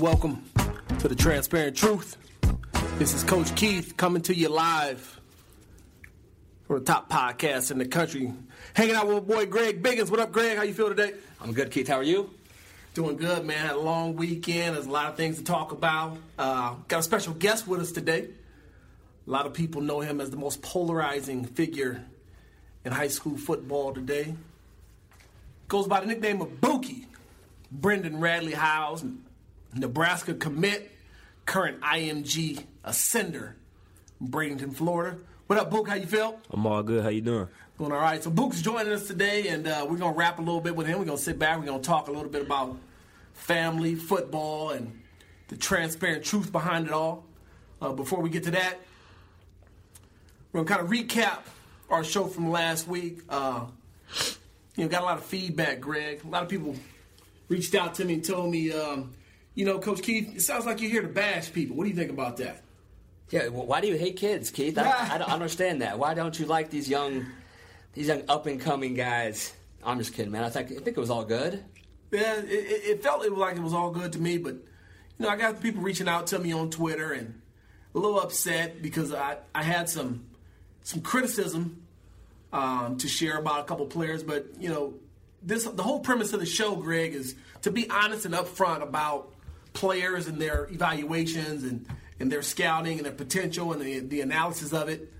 Welcome, welcome to the Transparent Truth. This is Coach Keith coming to you live from the top podcast in the country. Hanging out with my boy Greg Biggins. What up, Greg? How you feel today? I'm good, Keith. How are you? Doing good, man. Had a long weekend. There's a lot of things to talk about. Uh, got a special guest with us today. A lot of people know him as the most polarizing figure in high school football today. Goes by the nickname of Bookie. Brendan Radley-Hiles, Nebraska commit, current IMG ascender, Bradenton, Florida. What up, Book? How you feel? I'm all good. How you doing? Doing all right. So Book's joining us today, and uh, we're gonna rap a little bit with him. We're gonna sit back. We're gonna talk a little bit about family, football, and the transparent truth behind it all. Uh, before we get to that, we're gonna kind of recap our show from last week. Uh, you know, got a lot of feedback, Greg. A lot of people reached out to me and told me, um, you know, Coach Keith, it sounds like you're here to bash people. What do you think about that? Yeah. Well, why do you hate kids, Keith? I, I don't understand that. Why don't you like these young, these young up and coming guys? I'm just kidding, man. I think I think it was all good. Yeah, it, it felt it was like it was all good to me, but you know, I got people reaching out to me on Twitter and a little upset because I, I had some some criticism um, to share about a couple players, but you know, this the whole premise of the show, Greg, is to be honest and upfront about players and their evaluations and, and their scouting and their potential and the, the analysis of it.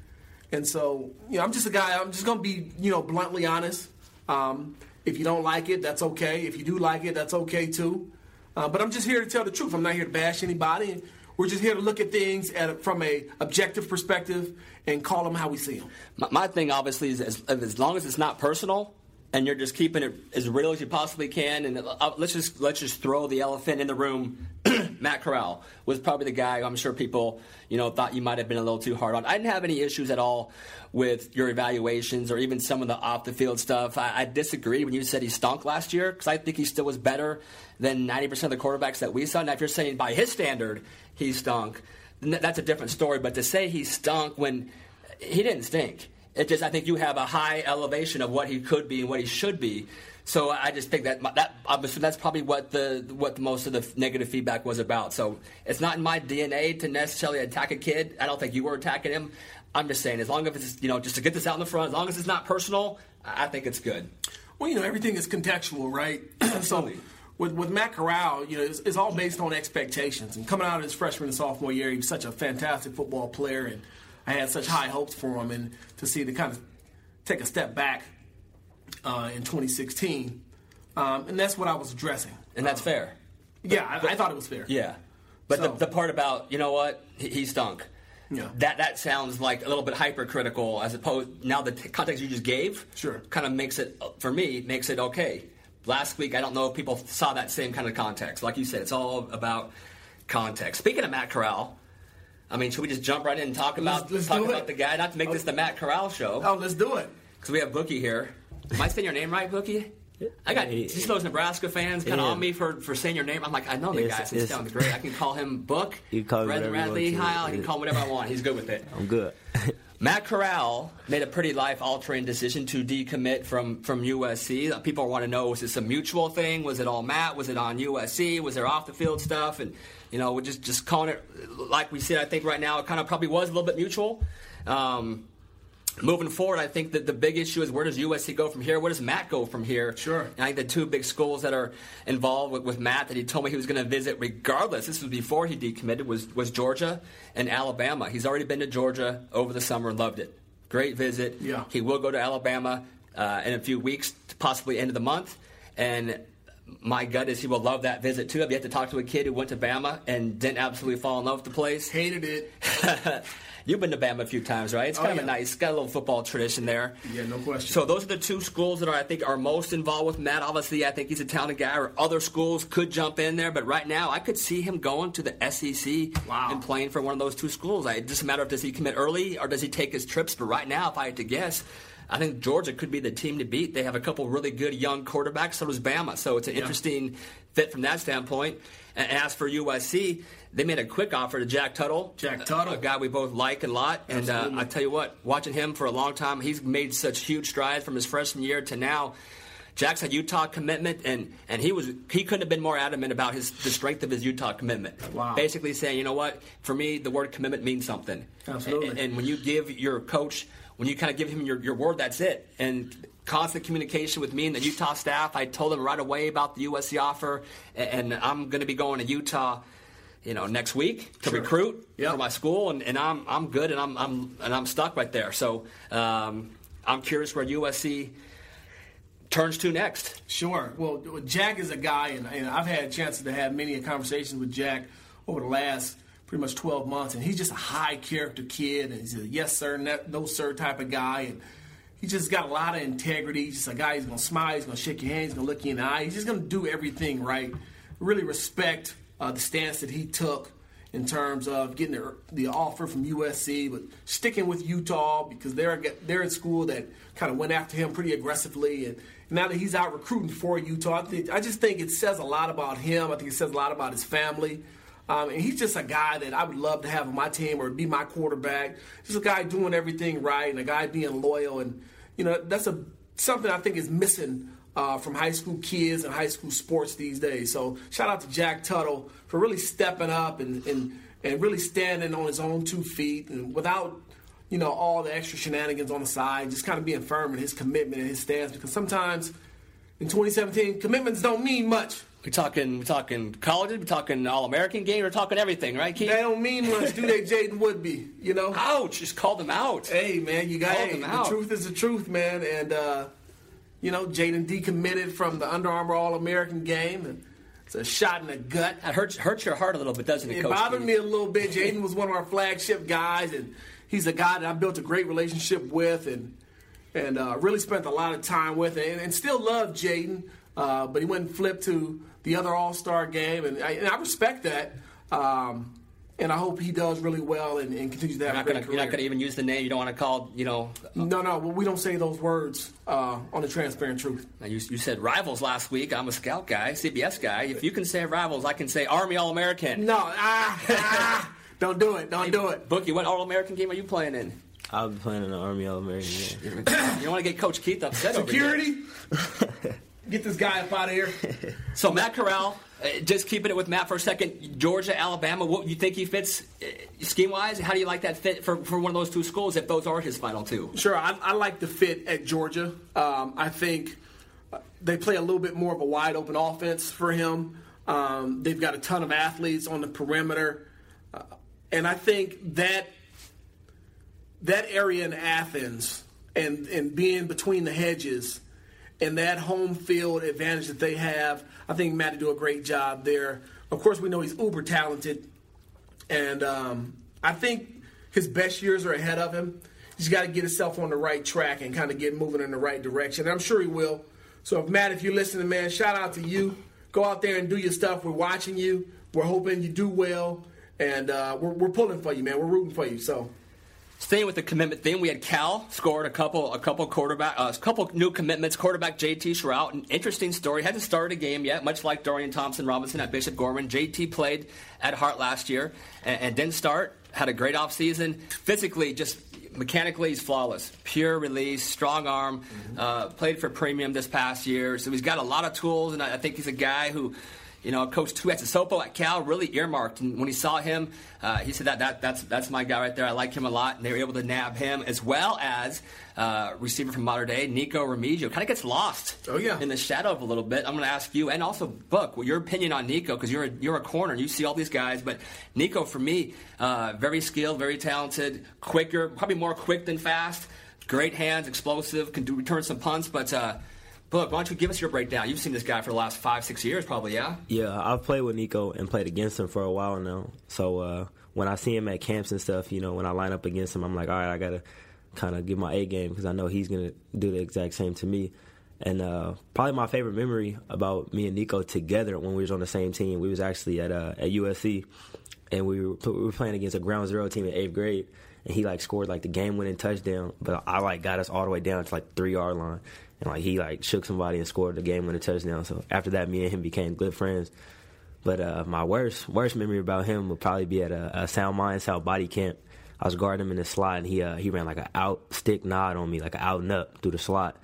And so, you know, I'm just a guy. I'm just gonna be, you know, bluntly honest. Um, if you don't like it, that's okay. If you do like it, that's okay too. Uh, but I'm just here to tell the truth. I'm not here to bash anybody. We're just here to look at things at from a objective perspective and call them how we see them. My, my thing, obviously, is as, as long as it's not personal and you're just keeping it as real as you possibly can. And uh, let's just let's just throw the elephant in the room. Matt Corral was probably the guy I'm sure people you know thought you might have been a little too hard on. I didn't have any issues at all with your evaluations or even some of the off the field stuff. I, I disagree when you said he stunk last year because I think he still was better than 90% of the quarterbacks that we saw. Now, if you're saying by his standard he stunk, that's a different story. But to say he stunk when he didn't stink. It just I think you have a high elevation of what he could be and what he should be. So I just think that that that's probably what the what most of the negative feedback was about. So it's not in my DNA to necessarily attack a kid. I don't think you were attacking him. I'm just saying as long as it's you know just to get this out in the front, as long as it's not personal, I think it's good. Well, you know, everything is contextual, right? so with, with Matt Corral, you know, it's, it's, all based on expectations. And coming out of his freshman and sophomore year, he was such a fantastic football player, and I had such high hopes for him. And to see the kind of take a step back uh, in 2016, um, and that's what I was addressing. And that's Uh, fair. Yeah, I, I thought it was fair. Yeah. But So- the, the part about, you know what, he, he stunk. Yeah. That that sounds like a little bit hypercritical as opposed now the t- context you just gave Sure. kind of makes it for me makes it okay. Last week I don't know if people saw that same kind of context. Like you said, it's all about context. Speaking of Matt Corral, I mean, should we just jump right in and talk about Let's- let's talk about it. the guy? Not to make this the Matt Corral show Oh, let's do it. because we have Bookie here. Am I saying your name right, Bookie? I got Yeah. just those Nebraska fans kind of Yeah. on me for, for saying your name. I'm like, I know the It's- guy since it's- seventh grade. I can call him Book, You can call me Brendan whatever Radley, you. Heil. I can call him whatever I want. He's good with it. I'm good. Matt Corral made a pretty life-altering decision to decommit from from USC. Uh, people want to know: was this a mutual thing? Was it all Matt? Was it on USC? Was there off-the-field stuff? And you know, we're just just calling it like we said. I think right now it kind of probably was a little bit mutual. Um, moving forward, I think that the big issue is where does USC go from here? Where does Matt go from here? Sure. And I think the two big schools that are involved with, with Matt that he told me he was going to visit, regardless, this was before he decommitted, was, was Georgia and Alabama. He's already been to Georgia over the summer and loved it. Great visit. Yeah. He will go to Alabama uh, in a few weeks, possibly end of the month. And my gut is he will love that visit too. I've yet to talk to a kid who went to Bama and didn't absolutely fall in love with the place. Hated it. You've been to Bama a few times, right? It's Oh, kind of yeah. a nice, got a little football tradition there. Yeah, no question. So those are the two schools that are, I think, are most involved with Matt. Obviously, I think he's a talented guy, or other schools could jump in there. But right now, I could see him going to the SEC Wow. and playing for one of those two schools. I, it doesn't matter of does he commit early or does he take his trips. But right now, if I had to guess. I think Georgia could be the team to beat. They have a couple really good young quarterbacks. So does Bama. So it's an interesting fit from that standpoint. And as for USC, they made a quick offer to Jack Tuttle, Jack Tuttle. a guy we both like a lot. And uh, I tell you what, watching him for a long time, he's made such huge strides from his freshman year to now. Jack's had Utah commitment, and, and he was he couldn't have been more adamant about his the strength of his Utah commitment. Wow. Basically saying, you know what, for me, the word commitment means something. Absolutely. And, and when you give your coach, when you kind of give him your, your word, that's it. And constant communication with me and the Utah staff. I told them right away about the USC offer, and, and I'm going to be going to Utah. You know, next week to Sure. recruit Yep. for my school, and, and I'm I'm good, and I'm I'm and I'm stuck right there. So um, I'm curious where USC turns to next. Sure. Well, Jack is a guy, and, and I've had chances to have many conversations with Jack over the last pretty much 12 months, and he's just a high character kid, and he's a yes sir, no, sir type of guy, and he just got a lot of integrity. He's just a guy. He's gonna smile. He's gonna shake your hand. He's gonna look you in the eye. He's just gonna do everything right. Really respect uh, the stance that he took in terms of getting the, the offer from USC, but sticking with Utah because they're they're a school that kind of went after him pretty aggressively, and now that he's out recruiting for Utah, I, think, I just think it says a lot about him. I think it says a lot about his family. Um, and he's just a guy that I would love to have on my team or be my quarterback. Just a guy doing everything right and a guy being loyal. And, you know, that's a something I think is missing uh, from high school kids and high school sports these days. So shout out to Jack Tuttle for really stepping up and, and, and really standing on his own two feet and without, you know, all the extra shenanigans on the side, just kind of being firm in his commitment and his stance. Because sometimes in 2017, commitments don't mean much. We're talking we talking colleges, we're talking all American game, we're talking everything, right, Keith? They don't mean much, do they, Jaden Woodbey? You know? Ouch! Just call them out. Hey, man, you got hey, them the truth is the truth, man. And, uh, you know, Jaden decommitted from the Under Armour All American game. And it's a shot in the gut. That hurts hurts your heart a little bit, doesn't it, It Coach? bothered Keith? me a little bit. Jaden was one of our flagship guys, and he's a guy that I built a great relationship with and and uh, really spent a lot of time with, and, and still love Jaden. Uh, but he went and flipped to the other All Star game, and I, and I respect that. Um, and I hope he does really well and, and continues to have You're not a great gonna, you're not going to even use the name. You don't want to call, you know. No, no, well, we don't say those words uh, on the transparent truth. You, you said rivals last week. I'm a scout guy, CBS guy. If you can say rivals, I can say Army All American. No, ah, ah, don't do it, don't do it. Bookie, what All American game are you playing in? I'll be playing in the Army All American game. You don't want to get Coach Keith upset over here. Security, get this guy up out of here. So Matt Corral, uh, just keeping it with Matt for a second. Georgia, Alabama. What you think he fits uh, scheme wise? How do you like that fit for, for one of those two schools if those are his final two? Sure, I, I like the fit at Georgia. Um, I think uh, they play a little bit more of a wide open offense for him. Um, they've got a ton of athletes on the perimeter, uh, and I think that that area in Athens and and being between the hedges and that home field advantage that they have, I think Matt do a great job there. Of course, we know he's uber talented, and um, I think his best years are ahead of him. He's got to get himself on the right track and kind of get moving in the right direction. And I'm sure he will. So, if Matt, if you're listening, man, shout out to you. Go out there and do your stuff. We're watching you. We're hoping you do well, and uh, we're, we're pulling for you, man. We're rooting for you. So, Staying with the commitment theme, we had Cal scored a couple, a couple quarterback, uh, a couple new commitments. Quarterback JT Shrout, an interesting story. Hadn't started a game yet, much like Dorian Thompson Robinson at Bishop Gorman. JT played at Hart last year and, and didn't start. Had a great offseason. Physically, just mechanically, he's flawless. Pure release, strong arm. Uh, played for Premium this past year, so he's got a lot of tools, and I, I think he's a guy who. You know, Coach Tuiasosopo at Sisopo at Cal really earmarked, and when he saw him, uh, he said that, that that's that's my guy right there. I like him a lot, and they were able to nab him as well as uh, receiver from Mater Dei Nico Remigio. Kind of gets lost, Oh, yeah. in the shadow of a little bit. I'm going to ask you, and also Book, well, your opinion on Nico because you're a, you're a corner, and you see all these guys, but Nico for me, uh, very skilled, very talented, quicker, probably more quick than fast. Great hands, explosive, can do return some punts, but. Look, why don't you give us your breakdown? You've seen this guy for the last five, six years, probably, yeah. Yeah, I've played with Nico and played against him for a while now. So uh, when I see him at camps and stuff, you know, when I line up against him, I'm like, all right, I gotta kind of give my A game because I know he's gonna do the exact same to me. And uh, probably my favorite memory about me and Nico together when we was on the same team, we was actually at uh, at USC, and we were, we were playing against a ground zero team in eighth grade, and he like scored like the game winning touchdown, but I like got us all the way down to like three yard line, and like he like shook somebody and scored the game winning touchdown. So after that, me and him became good friends. But uh, my worst worst memory about him would probably be at a, a Sound Mind Sound Body camp. I was guarding him in the slot, and he uh, he ran like an out stick nod on me, like an out and up through the slot.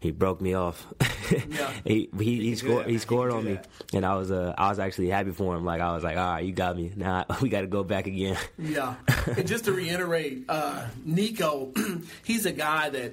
He broke me off. Yeah. he he, he, scored that, he scored on do me, that. and I was uh, I was actually happy for him. Like I was like, all right, you got me. Now we got to go back again. Yeah. and just to reiterate, uh, Nico, he's a guy that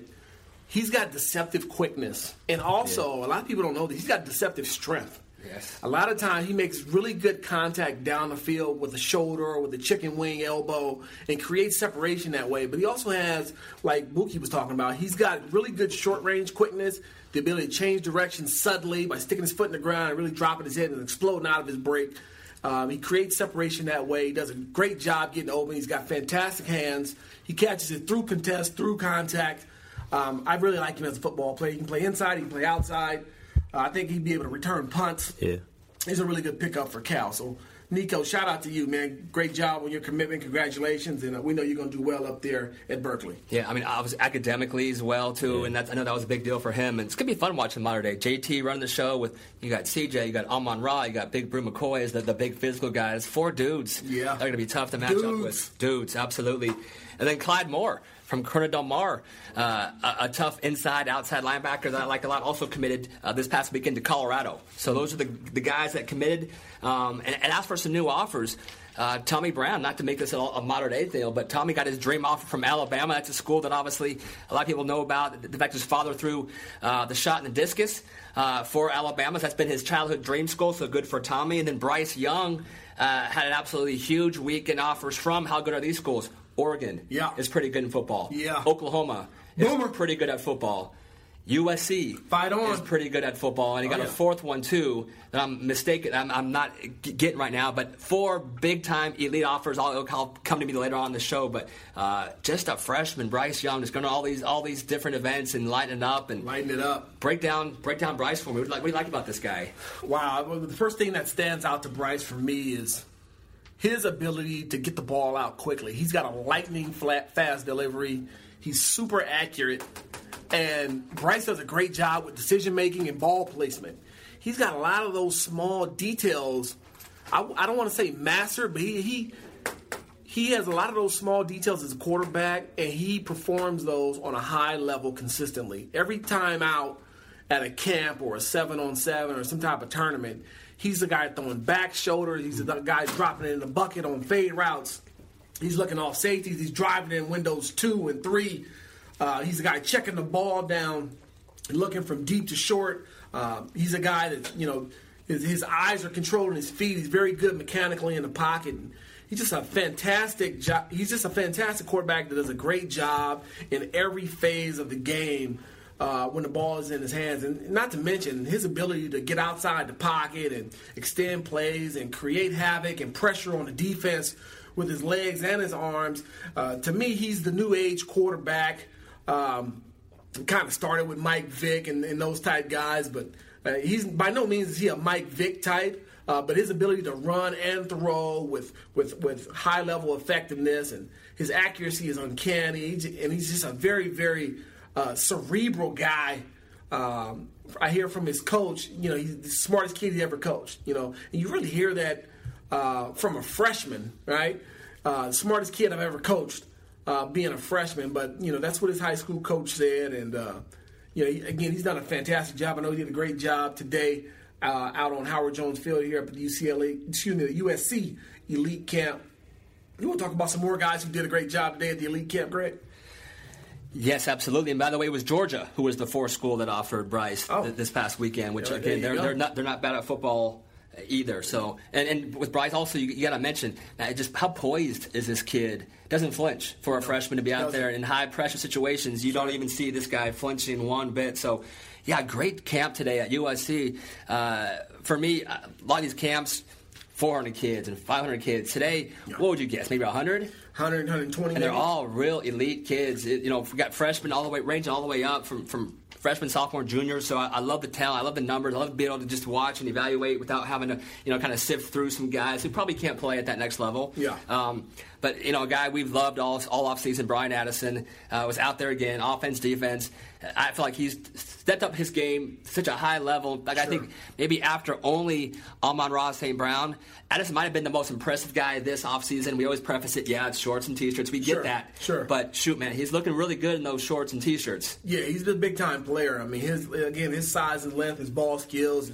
he's got deceptive quickness. And also, a lot of people don't know that he's got deceptive strength. Yes. A lot of times he makes really good contact down the field with the shoulder or with the chicken wing elbow and creates separation that way. But he also has, like Bookie was talking about, he's got really good short range quickness, the ability to change direction suddenly by sticking his foot in the ground and really dropping his head and exploding out of his break. Um, he creates separation that way. He does a great job getting open. He's got fantastic hands. He catches it through contest, through contact. Um, I really like him as a football player. He can play inside, he can play outside. Uh, I think he'd be able to return punts. Yeah. He's a really good pickup for Cal. So, Nico, shout out to you, man. Great job on your commitment. Congratulations. And uh, we know you're going to do well up there at Berkeley. Yeah, I mean, obviously academically as well too, and that's, I know that was a big deal for him. And it's gonna be fun watching Mater Dei JT running the show with you got CJ, you got Amon Ra, you got Big Bru McCoy as the, the big physical guys. Four dudes. Yeah. they're gonna be tough to match up with. Dudes, absolutely. And then Clyde Moore from Corona Del Mar, uh, a, a tough inside outside linebacker that I like a lot. Also committed uh, this past weekend to Colorado. So those are the the guys that committed. Um, and, and as for some new offers. Uh, Tommy Brown, not to make this a, a Mater Dei deal, but Tommy got his dream offer from Alabama. That's a school that obviously a lot of people know about. The fact his father threw uh, the shot in the discus uh, for Alabama. That's been his childhood dream school, so good for Tommy. And then Bryce Young uh, had an absolutely huge weekend offers from. How good are these schools? Oregon Yeah. is pretty good in football. Yeah. Oklahoma is Boomer. pretty good at football. USC Fight on. is pretty good at football, and he Oh, got yeah. a fourth one too that I'm mistaken. I'm, I'm not g- getting right now, but four big time elite offers. I'll, I'll come to me later on in the show, but uh, just a freshman, Bryce Young, is going to all these all these different events and lighten it up and Lighten it up. break down break down Bryce for me. What do you like, what do you like about this guy? Wow. Well, The first thing that stands out to Bryce for me is his ability to get the ball out quickly. He's got a lightning flat, fast delivery. He's super accurate. And Bryce does a great job with decision making and ball placement. He's got a lot of those small details. I, I don't want to say master, but he, he he has a lot of those small details as a quarterback, and he performs those on a high level consistently. Every time out at a camp or a seven on seven or some type of tournament, he's the guy throwing back shoulders. He's the guy dropping it in the bucket on fade routes. He's looking off safeties. He's driving in windows two and three. Uh, he's the guy checking the ball down, and looking from deep to short. Uh, he's a guy that you know his, his eyes are controlling his feet. He's very good mechanically in the pocket. He's just a fantastic job. He's just a fantastic quarterback that does a great job in every phase of the game uh, when the ball is in his hands. And not to mention his ability to get outside the pocket and extend plays and create havoc and pressure on the defense with his legs and his arms. Uh, to me, he's the new age quarterback. Um, kind of started with Mike Vick and, and those type guys, but uh, he's by no means is he a Mike Vick type. Uh, but his ability to run and throw with with with high level effectiveness and his accuracy is uncanny, and he's just a very very uh, cerebral guy. Um, I hear from his coach, you know, he's the smartest kid he ever coached. You know, and you really hear that uh, from a freshman, right? Uh, smartest kid I've ever coached, uh, being a freshman. But you know, that's what his high school coach said, and uh, you know, again, he's done a fantastic job. I know he did a great job today uh, out on Howard Jones Field here at the UCLA, excuse me, the USC Elite Camp. You want to talk about some more guys who did a great job today at the Elite Camp, Greg? Yes, absolutely. And by the way, it was Georgia who was the fourth school that offered Bryce Oh. th- this past weekend. Which Yeah, again, they're they're not they're not bad at football either. So, and, and with Bryce, also you, you got to mention uh, just how poised is this kid? Doesn't flinch for a freshman to be out there in high pressure situations. You don't even see this guy flinching one bit. So, yeah, great camp today at USC. Uh, for me, a lot of these camps. 400 kids and 500 kids. Today, what would you guess? Maybe 100? 100, 120. And they're maybe? all real elite kids. It- you know, we got freshmen all the way, ranging all the way up from, from freshman, sophomore, junior. So I, I love the talent. I love the numbers. I love being able to just watch and evaluate without having to, you know, kind of sift through some guys who probably can't play at that next level. Yeah. Um, but you know, a guy we've loved all all off season, Brian Addison, uh, was out there again, offense, defense. I feel like he's stepped up his game such a high level. Like I think maybe after only Amon-Ra St. Brown, Addison might have been the most impressive guy this offseason. We always preface it, yeah, it's shorts and t-shirts. We get Sure, that. sure. But shoot, man, he's looking really good in those shorts and t-shirts. Yeah, he's a big time player. I mean, his again, his size and length, his ball skills,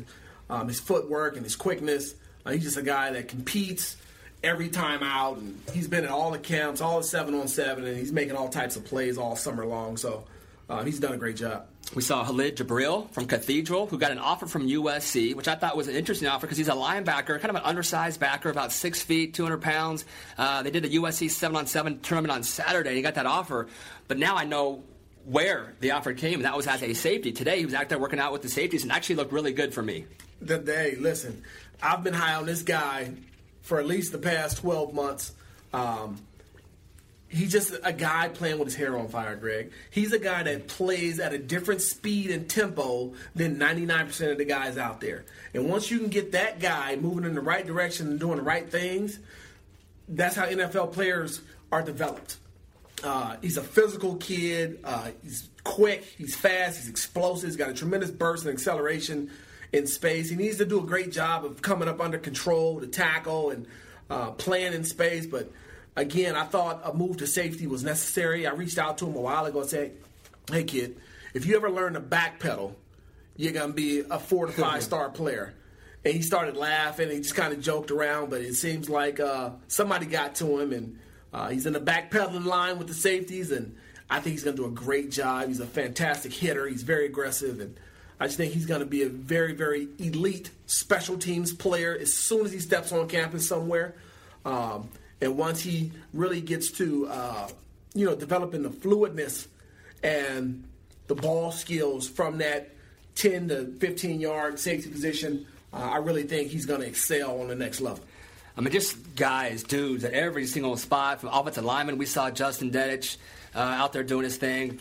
um, his footwork, and his quickness. Uh, he's just a guy that competes every time out, and he's been at all the camps, all the seven on seven, and he's making all types of plays all summer long. So uh, he's done a great job. We saw Khalid Jabril from Cathedral, who got an offer from USC, which I thought was an interesting offer because he's a linebacker, kind of an undersized backer, about six feet, 200 pounds. Uh, they did the USC 7 on 7 tournament on Saturday, and he got that offer. But now I know where the offer came, and that was as a safety. Today, he was out there working out with the safeties and actually looked really good for me. The day, listen, I've been high on this guy for at least the past twelve months. Um, he's just a guy playing with his hair on fire, Greg. He's a guy that plays at a different speed and tempo than 99% of the guys out there. And once you can get that guy moving in the right direction and doing the right things, that's how NFL players are developed. Uh, he's a physical kid. Uh, he's quick. He's fast. He's explosive. He's got a tremendous burst and acceleration in space. He needs to do a great job of coming up under control to tackle and uh, playing in space. But again, I thought a move to safety was necessary. I reached out to him a while ago and said, "Hey, kid, if you ever learn to backpedal, you're gonna be a four to five star player." And he started laughing. He just kind of joked around, but it seems like uh, somebody got to him, and uh, he's in the backpedaling line with the safeties. And I think he's going to do a great job. He's a fantastic hitter. He's very aggressive, and I just think he's going to be a very, very elite special teams player as soon as he steps on campus somewhere. Um, and once he really gets to, uh, you know, developing the fluidness and the ball skills from that 10 to 15 yard safety position, uh, I really think he's going to excel on the next level. I mean, just guys, dudes at every single spot. From offensive lineman, we saw Justin Dedich uh, out there doing his thing.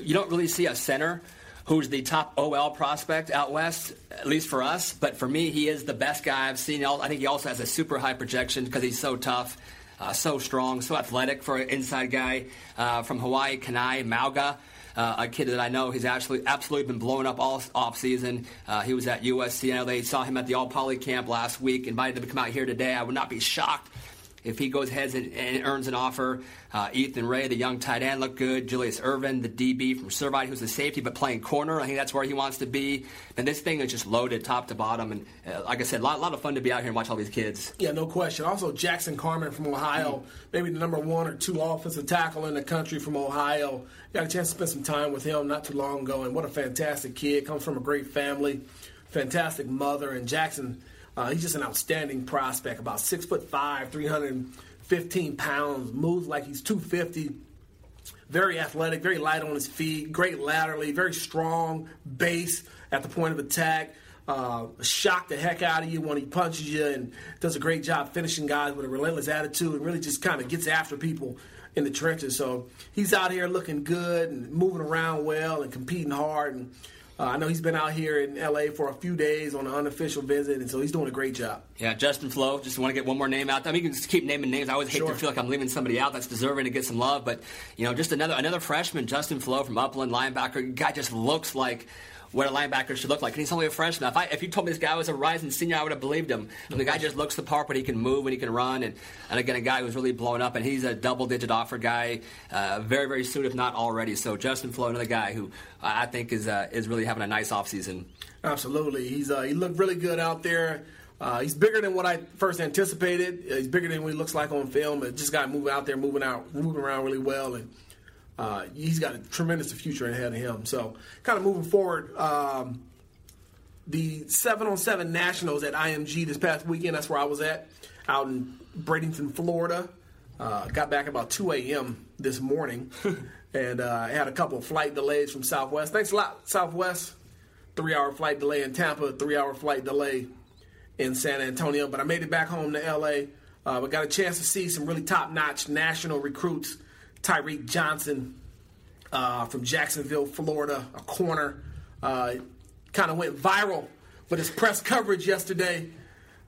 You don't really see a center who's the top OL prospect out west, at least for us. But for me, he is the best guy I've seen. I think he also has a super high projection because he's so tough, uh, so strong, so athletic for an inside guy uh, from Hawaii, Kanai Mauga. Uh, a kid that I know he's actually absolutely been blowing up all off season. Uh, he was at USC. I know they saw him at the All Poly camp last week. Invited him to come out here today. I would not be shocked if he goes ahead and, earns an offer. Uh, Ethan Ray, the young tight end, looked good. Julius Irvin, the DB from Servite, who's a safety but playing corner. I think that's where he wants to be. And this thing is just loaded top to bottom. And uh, like I said, a lot, lot of fun to be out here and watch all these kids. Yeah, no question. Also, Jackson Carman from Ohio, maybe the number one or two offensive tackle in the country from Ohio. Got a chance to spend some time with him not too long ago, and what a fantastic kid. Comes from a great family, fantastic mother. And Jackson, uh, he's just an outstanding prospect. About six foot five, three hundred fifteen pounds, moves like he's two fifty. Very athletic, very light on his feet, great laterally, very strong base at the point of attack. Uh, shock the heck out of you when he punches you and does a great job finishing guys with a relentless attitude and really just kind of gets after people in the trenches. So he's out here looking good and moving around well and competing hard. And uh, I know he's been out here in LA for a few days on an unofficial visit, and so he's doing a great job. Yeah, Justin Flowe. Just want to get one more name out. I mean, you can just keep naming names. I always hate Sure. to feel like I'm leaving somebody out that's deserving to get some love, but you know, just another another freshman, Justin Flowe from Upland, linebacker. Guy just looks like what a linebacker should look like, and he's only a freshman. If I, if you told me this guy was a rising senior, I would have believed him. And the guy just looks the part, but he can move and he can run, and, and again, a guy who's really blowing up, and he's a double-digit offer guy, uh, very very soon, if not already. So Justin Flowe, another guy who I think is uh, is really having a nice offseason. Absolutely, he's uh, he looked really good out there. Uh, he's bigger than what I first anticipated. Uh, he's bigger than what he looks like on film. But just got moving out there, moving out, moving around really well, and uh, he's got a tremendous future ahead of him. So, kind of moving forward, um, the seven on seven nationals at IMG this past weekend. That's where I was at, out in Bradenton, Florida. Uh, got back about 2 a.m. this morning, and uh, had a couple of flight delays from Southwest. Thanks a lot, Southwest. Three hour flight delay in Tampa, three hour flight delay in San Antonio. But I made it back home to LA. Uh, but got a chance to see some really top notch national recruits. Tyreke Johnson uh, from Jacksonville, Florida, a corner. Uh, kind of went viral with his press coverage yesterday.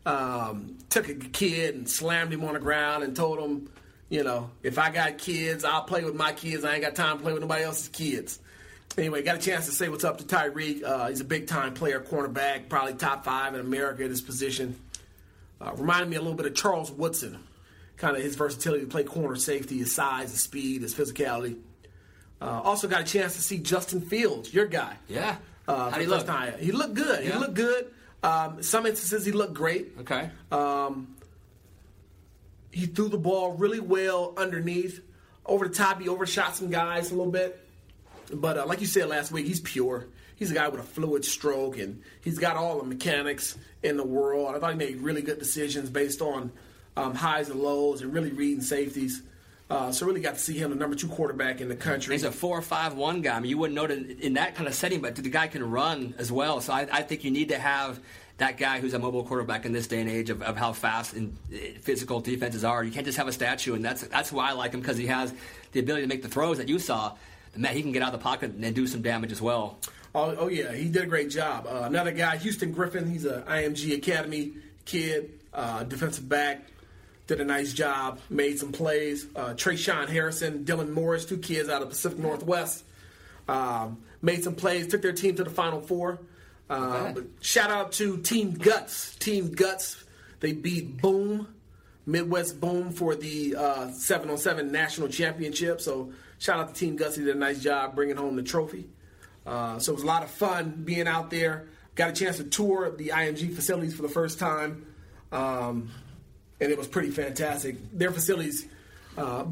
Um, took a kid and slammed him on the ground and told him, you know, if I got kids, I'll play with my kids. I ain't got time to play with nobody else's kids. Anyway, got a chance to say what's up to Tyreke. Uh, he's a big time player, cornerback, probably top five in America at his position. Uh, reminded me a little bit of Charles Woodson, kind of his versatility to play corner safety, his size, his speed, his physicality. Uh, also got a chance to see Justin Fields, your guy. Yeah. Uh, How you look? time. He looked good. Yeah. He looked good. Um, some instances he looked great. Okay. He threw the ball really well underneath, over the top. He overshot some guys a little bit. But uh, like you said last week, he's pure. He's a guy with a fluid stroke, and he's got all the mechanics in the world. I thought he made really good decisions based on um, highs and lows and really reading safeties. Uh, so really got to see him, the number two quarterback in the country. He's a four or five one guy. I mean, you wouldn't know it in that kind of setting, but the guy can run as well. So I, I think you need to have that guy who's a mobile quarterback in this day and age of, of how fast and uh, physical defenses are. You can't just have a statue, and that's that's why I like him because he has the ability to make the throws that you saw. And man, he can get out of the pocket and do some damage as well. Oh, oh yeah, he did a great job. Uh, another guy, Houston Griffin. He's a IMG Academy kid, uh, defensive back. Did a nice job, made some plays. Uh, Trayshawn Harrison, Dylan Morris, two kids out of Pacific Northwest, um, made some plays. Took their team to the Final Four. Uh, shout out to Team Guts. Team Guts. They beat Boom, Midwest Boom for the uh, seven on seven national championship. So shout out to Team Guts. They did a nice job bringing home the trophy. Uh, so it was a lot of fun being out there. Got a chance to tour the IMG facilities for the first time, um, and it was pretty fantastic. Their facilities, uh,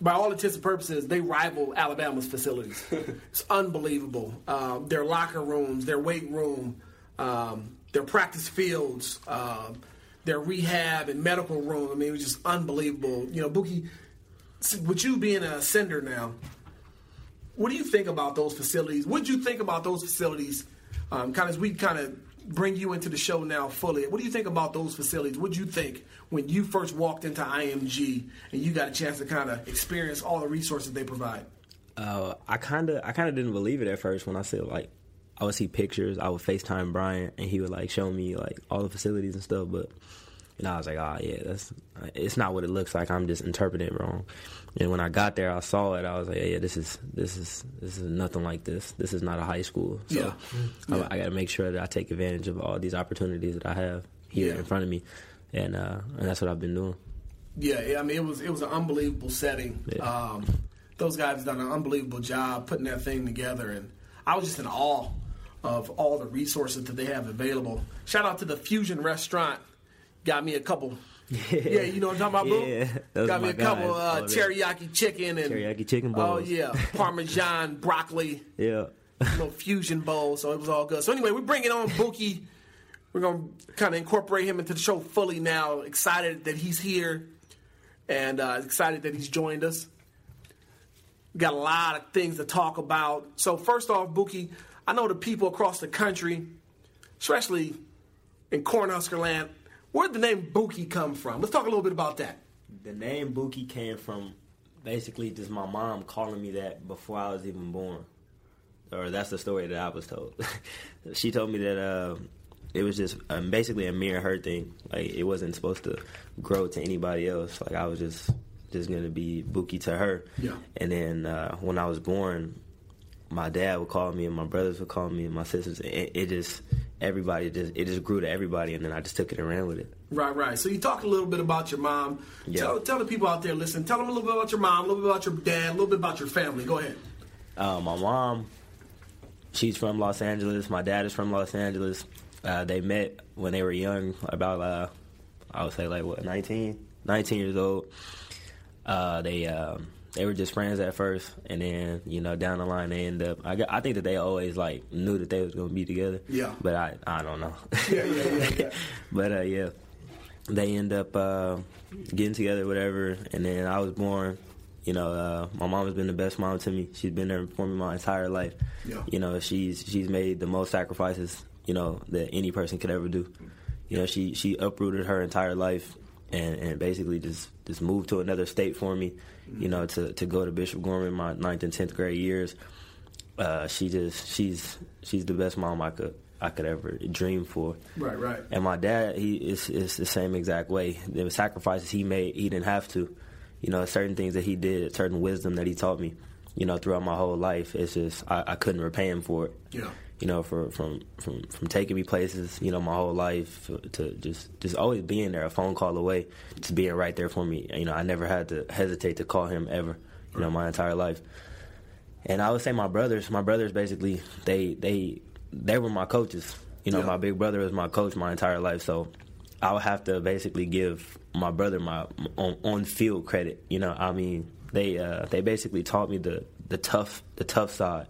by all intents and purposes, they rival Alabama's facilities. it's unbelievable. Um, their locker rooms, their weight room, um, their practice fields, um, their rehab and medical room. I mean, it was just unbelievable. You know, Bookie, with you being a sender now, what do you think about those facilities? What did you think about those facilities? Um, kind of as we kind of bring you into the show now fully. What do you think about those facilities? What did you think when you first walked into IMG and you got a chance to kind of experience all the resources they provide? Uh, I kind of I kind of didn't believe it at first when I said like I would see pictures. I would Facetime Brian and he would like show me like all the facilities and stuff. But and I was like, oh yeah, that's it's not what it looks like. I'm just interpreting it wrong. And when I got there, I saw it. I was like, yeah, yeah this is this is this is nothing like this. This is not a high school. So Yeah. I, I got to make sure that I take advantage of all these opportunities that I have here Yeah. in front of me, and uh, and that's what I've been doing. Yeah, yeah, I mean it was it was an unbelievable setting. Yeah. Um, those guys done an unbelievable job putting that thing together, and I was just in awe of all the resources that they have available. Shout out to the Fusion Restaurant, got me a couple. Yeah, you know what I'm talking about. Yeah, got me a couple guys. uh, Oh, teriyaki chicken and Teriyaki chicken bowls. Oh yeah, Parmesan broccoli, Yeah. little fusion bowl. So it was all good. So anyway, we're bringing on Bookie. We're gonna kind of incorporate him into the show fully now. Excited that he's here, and uh, excited that he's joined us. Got a lot of things to talk about. So first off, Bookie, I know the people across the country, especially in Cornhusker land, where'd the name Bookie come from? Let's talk a little bit about that. The name Bookie came from basically just my mom calling me that before I was even born. Or that's the story that I was told. she told me that uh, it was just um, basically a me and her thing. Like it wasn't supposed to grow to anybody else. Like I was just just gonna be Buki to her. Yeah. And then uh, when I was born, my dad would call me and my brothers would call me and my sisters. It, it just everybody just it just grew to everybody, and then I just took it and ran with it. Right, right. So you talked a little bit about your mom. Yeah. Tell, tell the people out there, listen, tell them a little bit about your mom, a little bit about your dad, a little bit about your family. Go ahead. Uh, my mom, she's from Los Angeles. My dad is from Los Angeles. Uh, they met when they were young, about uh, I would say like what 19, 19 years old. Uh, they um, they were just friends at first, and then you know down the line they end up. I, got- I think that they always like knew that they was gonna be together. Yeah. But I I don't know. Yeah, yeah, yeah, yeah. but uh, yeah, they end up uh, getting together, whatever. And then I was born. You know, uh, my mom has been the best mom to me. She's been there for me my entire life. Yeah. You know, she's she's made the most sacrifices. You know that any person could ever do. You know, she she uprooted her entire life and, and basically just just moved to another state for me. You know, to to go to Bishop Gorman my ninth and tenth grade years. Uh, she just she's she's the best mom I could I could ever dream for. Right, right. And my dad, he is is the same exact way. The sacrifices he made, he didn't have to. You know, certain things that he did, certain wisdom that he taught me. You know, throughout my whole life, it's just I, I couldn't repay him for it. Yeah. You know, for from from from taking me places. You know, my whole life to just just always being there, a phone call away, just being right there for me. You know, I never had to hesitate to call him ever. You know, my entire life. And I would say my brothers, my brothers basically, they they they were my coaches. You know, Yeah. my big brother was my coach my entire life, so I would have to basically give my brother my on, on field credit. You know, I mean, they uh, they basically taught me the the tough the tough side.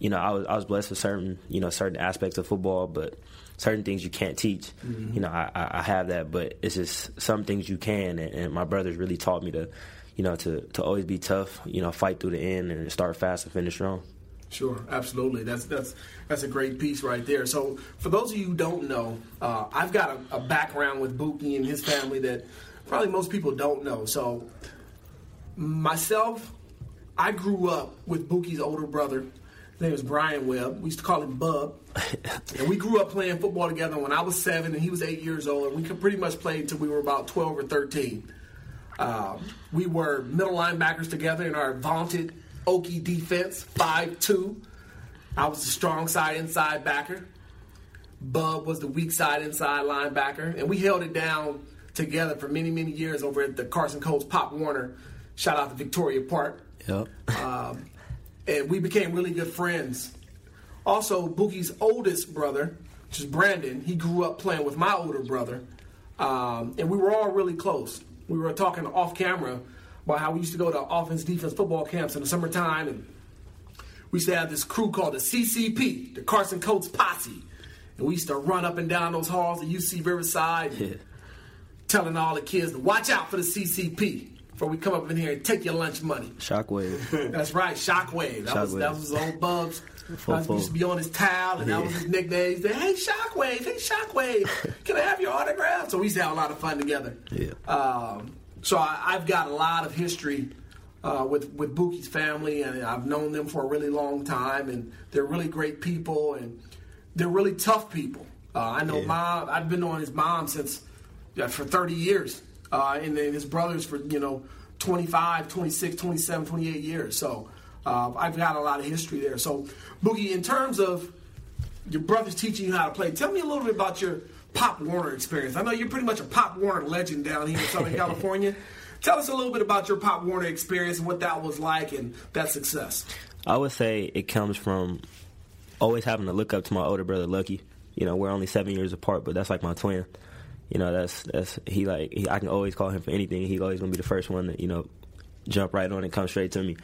You know, I was I was blessed with certain you know certain aspects of football, but certain things you can't teach. You know, I, I I have that, but it's just some things you can, and, and my brothers really taught me to, you know, to to always be tough. You know, fight through the end and start fast and finish strong. Sure, absolutely. That's that's that's a great piece right there. So, for those of you who don't know, uh, I've got a, a background with Bookie and his family that probably most people don't know. So, myself, I grew up with Bookie's older brother. His name was Brian Webb. We used to call him Bub. and we grew up playing football together when I was seven and he was eight years old. And we could pretty much play until we were about 12 or 13. Um, we were middle linebackers together in our vaunted Okie defense, 5'2. I was the strong side inside backer. Bub was the weak side inside linebacker. And we held it down together for many, many years over at the Carson Colts Pop Warner. Shout out to Victoria Park. Yep. Um, and we became really good friends. Also, Bookie's oldest brother, which is Brandon, he grew up playing with my older brother. Um, and we were all really close. We were talking off camera about how we used to go to offense defense football camps in the summertime. And we used to have this crew called the CCP, the Carson Colts Posse. And we used to run up and down those halls at UC Riverside, Yeah. telling all the kids to watch out for the CCP before we come up in here and take your lunch money. Shockwave. That's right, Shockwave. That was that was his old Bubs. I used to be on his towel, and that was his nickname. He'd say, Hey, Shockwave! Hey, Shockwave! Can I have your autograph? So we used to have a lot of fun together. Yeah. Um, so I, I've got a lot of history uh, with with Bookie's family, and I've known them for a really long time, and they're really great people, and they're really tough people. Uh, I know Yeah. mom. I've been knowing his mom since yeah, for 30 years, uh, and then his brothers for you know 25, 26, 27, 28 years. So uh, I've got a lot of history there. So Bookie, in terms of your brothers teaching you how to play, tell me a little bit about your Pop Warner experience. I know you're pretty much a Pop Warner legend down here in Southern California. Tell us a little bit about your Pop Warner experience and what that was like and that success. I would say it comes from always having to look up to my older brother Lucky. You know, we're only seven years apart, but that's like my twin. You know, that's that's he like he, I can always call him for anything. He's always gonna be the first one to you know jump right on and come straight to me.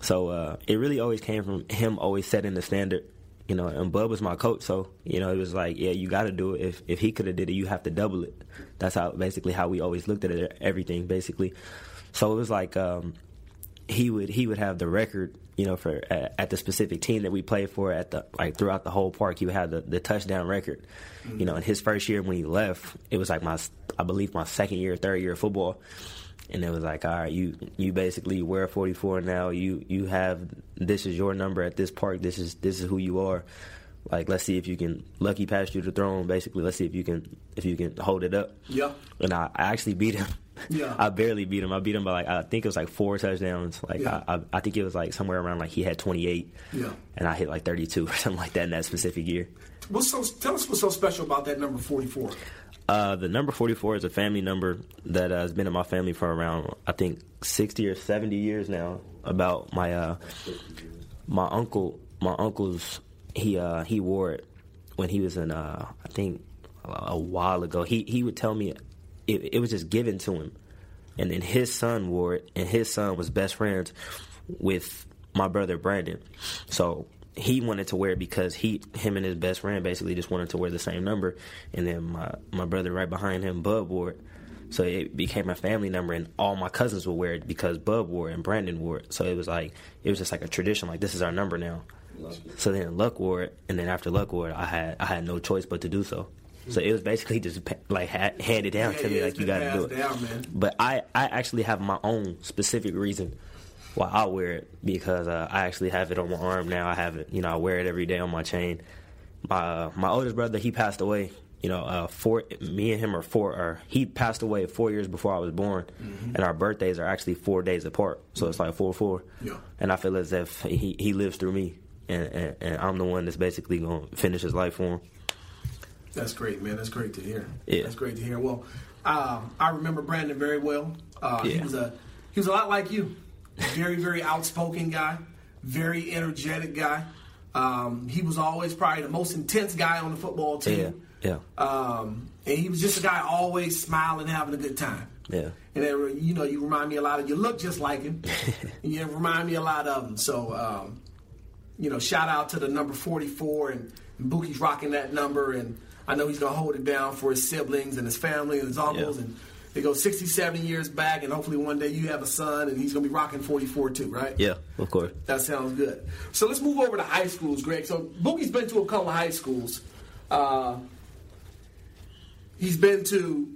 So uh, it really always came from him always setting the standard. You know, and Bub was my coach, so you know it was like, yeah, you got to do it. If if he could have did it, you have to double it. That's how basically how we always looked at it, everything basically. So it was like um, he would he would have the record, you know, for at, at the specific team that we played for at the like throughout the whole park. He would have the, the touchdown record. Mm-hmm. You know, in his first year when he left, it was like my I believe my second year, third year of football. And it was like, all right, you you basically wear 44 now. You you have this is your number at this park. This is this is who you are. Like, let's see if you can lucky pass you the throne. Basically, let's see if you can if you can hold it up. Yeah. And I, I actually beat him. Yeah. I barely beat him. I beat him by like I think it was like four touchdowns. Like Yeah. I, I, I think it was like somewhere around like he had 28. Yeah. And I hit like 32 or something like that in that specific year. What's so? Tell us what's so special about that number 44. Uh, the number 44 is a family number that uh, has been in my family for around I think 60 or 70 years now. About my uh, my uncle, my uncle's he uh, he wore it when he was in uh, I think a, a while ago. He he would tell me it, it was just given to him. and then his son wore it, and his son was best friends with my brother Brandon. So he wanted to wear it because he, him and his best friend basically just wanted to wear the same number, and then my my brother right behind him, Bub wore it. So it became a family number, and all my cousins would wear it because Bub wore it and Brandon wore it. So it was like it was just like a tradition. Like this is our number now. So then Luck wore it, and then after Luck wore it, I had I had no choice but to do so. So it was basically just like handed down Yeah, to me, yeah, like you got to do it. down. But I I actually have my own specific reason why I wear it because uh, I actually have it on my arm now. I have it, you know, I wear it every day on my chain. My uh, my oldest brother, he passed away. You know, uh, four. Me and him are four. Or he passed away four years before I was born, and our birthdays are actually four days apart. So it's like four four. Yeah. And I feel as if he he lives through me, and, and, and I'm the one that's basically to finish his life for him. That's great, man. That's great to hear. Yeah. That's great to hear. Well, uh, I remember Brandon very well. Uh, He was a he was a lot like you. Very very outspoken guy. Very energetic guy. Um, he was always probably the most intense guy on the football team. Yeah, yeah. Um, and he was just a guy always smiling, having a good time. Yeah. And it, you know, you remind me a lot of. You look just like him. And you remind me a lot of him. So, um, you know, shout out to the number forty-four, and, and Bookie's rocking that number, and I know he's gonna hold it down for his siblings and his family and his uncles, Yeah. and they go 60, 70 years back, and hopefully one day you have a son, and he's gonna be rocking forty-four too, right? Yeah, of course. That sounds good. So let's move over to high schools, Greg. So Bookie's been to a couple of high schools. Uh, he's been to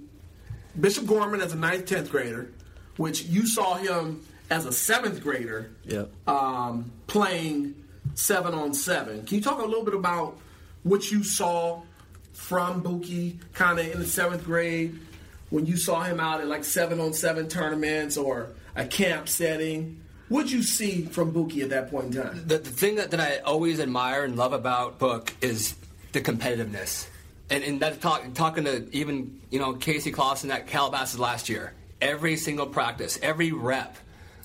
Bishop Gorman as a ninth, tenth grader, which you saw him as a seventh grader Yeah. um, playing seven on seven. Can you talk a little bit about what you saw from Bookie kind of in the seventh grade when you saw him out at like seven on seven tournaments or a camp setting? What'd you see from Bookie at that point in time? the, the thing that, that I always admire and love about Book is the competitiveness. And, and that's talk, talking to even, you know, Casey Clausen at Calabasas last year. Every single practice, every rep,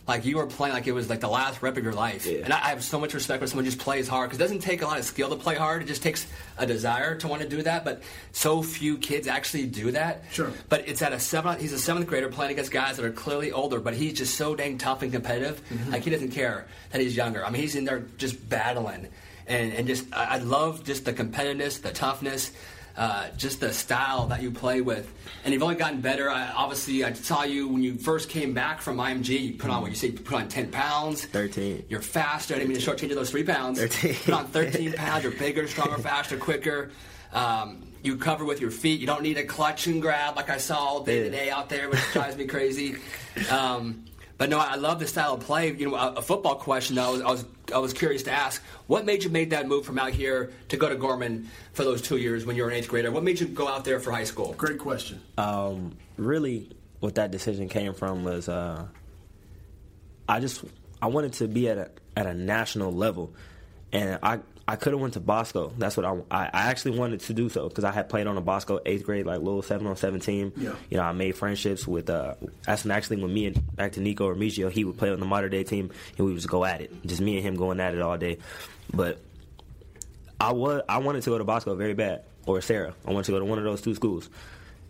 like you were playing like it was like the last rep of your life. Yeah. And I, I have so much respect when someone just plays hard because it doesn't take a lot of skill to play hard. It just takes a desire to want to do that. But so few kids actually do that. Sure. But it's at a seven. He's a seventh grader playing against guys that are clearly older, but he's just so dang tough and competitive. Mm-hmm. Like he doesn't care that he's younger. I mean, he's in there just battling, and and just I, I love just the competitiveness, the toughness. Uh, just the style that you play with, and you've only gotten better. I, obviously, I saw you when you first came back from IMG. You put on what you say, you put on ten pounds. 13. You're faster. I didn't mean to shortchange you those three pounds. 13. Put on 13 pounds. You're bigger, stronger, faster, quicker. Um, you cover with your feet. You don't need a clutch and grab like I saw all day Yeah. today out there, which drives me crazy. Um, but no, I love the style of play. You know, a, a football question though. I was, I was I was curious to ask, what made you make that move from out here to go to Gorman for those two years when you were an eighth grader? What made you go out there for high school? Great question. um, really what that decision came from was uh, I just I wanted to be at a at a national level, and I I could have went to Bosco. That's what I I, I actually wanted to do so because I had played on a Bosco eighth grade like little seven on seven team. Yeah. You know I made friendships with uh that's actually when me and back to Nikko Remigio he would play on the modern day team and we would just go at it just me and him going at it all day, but I was I wanted to go to Bosco very bad or Serra. I wanted to go to one of those two schools.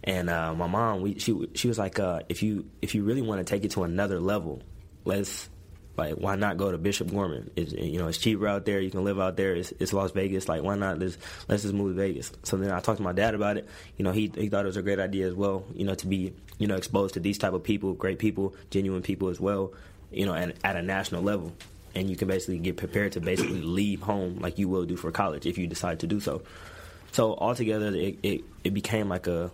And uh, my mom, we, she she was like, uh, if you if you really want to take it to another level, let's like why not go to Bishop Gorman? It's, you know, it's cheaper out there. You can live out there. It's, it's Las Vegas. Like why not? Let's let's just move to Vegas. So then I talked to my dad about it. You know, he he thought it was a great idea as well. You know, to be you know exposed to these type of people, great people, genuine people as well. You know, and at a national level. And you can basically get prepared to basically leave home like you will do for college if you decide to do so. So altogether, it, it, it became like a,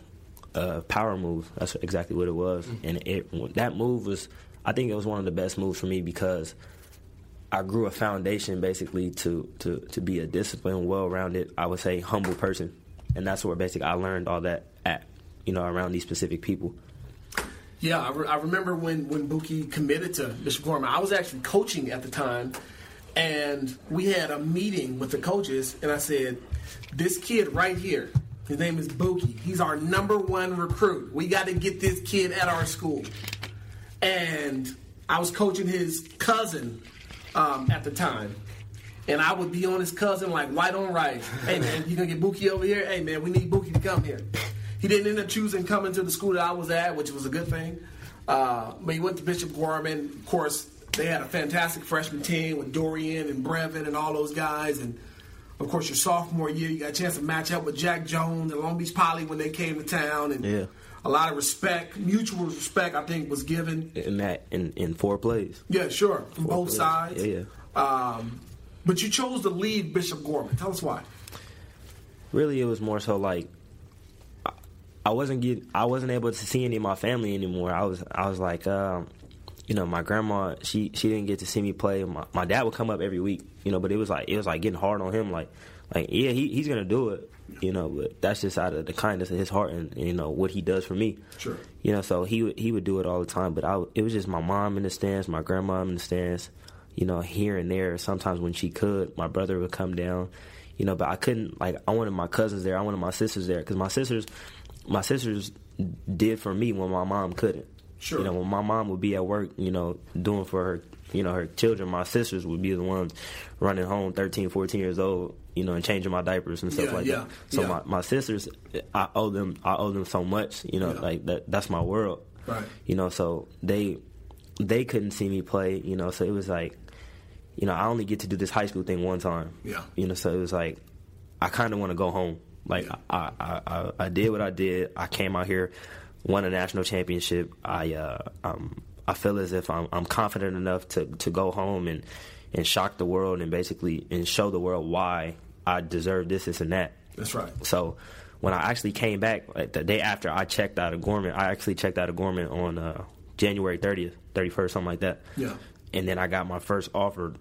a power move. That's exactly what it was, mm-hmm. and it that move was. I think it was one of the best moves for me because I grew a foundation basically to to to be a disciplined, well-rounded, I would say humble person, and that's where basically I learned all that at you know around these specific people. Yeah, I, re- I remember when when Bookie committed to Bishop Gorman. I was actually coaching at the time, and we had a meeting with the coaches, and I said, "This kid right here, his name is Bookie. He's our number one recruit. We got to get this kid at our school." And I was coaching his cousin um, at the time. And I would be on his cousin like white on rice. Hey man, you gonna get Bookie over here? Hey man, we need Bookie to come here. He didn't end up choosing coming to the school that I was at, which was a good thing. Uh, but he went to Bishop Gorman. Of course, they had a fantastic freshman team with Dorian and Brevin and all those guys. And of course, your sophomore year, you got a chance to match up with Jack Jones and Long Beach Poly when they came to town. And Yeah. A lot of respect, mutual respect, I think, was given. in that in, in four plays. Yeah, sure, from both players. sides. Yeah, yeah. Um, but you chose to leave Bishop Gorman. Tell us why. Really, it was more so like I- I wasn't get, I wasn't able to see any of my family anymore. I was I was like, um, you know, my grandma she she didn't get to see me play. My, my dad would come up every week, you know, but it was like it was like getting hard on him. Like like yeah, he, he's gonna do it, you know, but that's just out of the kindness of his heart and you know what he does for me. Sure. You know, so he would he would do it all the time. But I it was just my mom in the stands, my grandma in the stands, you know, here and there. Sometimes when she could, my brother would come down, you know. But I couldn't like I wanted my cousins there, I wanted my sisters there because my sisters, my sisters did for me when my mom couldn't. Sure. You know, when my mom would be at work, you know, doing for her, you know, her children, my sisters would be the ones running home 13, 14 years old, you know, and changing my diapers and stuff Yeah, like yeah, that. So yeah. my, my sisters, I owe them, I owe them so much, you know, like that, that's my world. Right. You know, so they, they couldn't see me play, you know, so it was like, you know, I only get to do this high school thing one time. Yeah. You know, so it was like, I kind of want to go home. Like. I, I, I, I did what I did. I came out here, won a national championship. I, uh, um, I feel as if I'm, I'm confident enough to, to go home and, and shock the world and basically and show the world why I deserve this, this, and that. That's right. So when I actually came back, like the day after I checked out of Gorman, I actually checked out of Gorman on uh, January 30th, 31st, something like that. Yeah. And then I got my first offer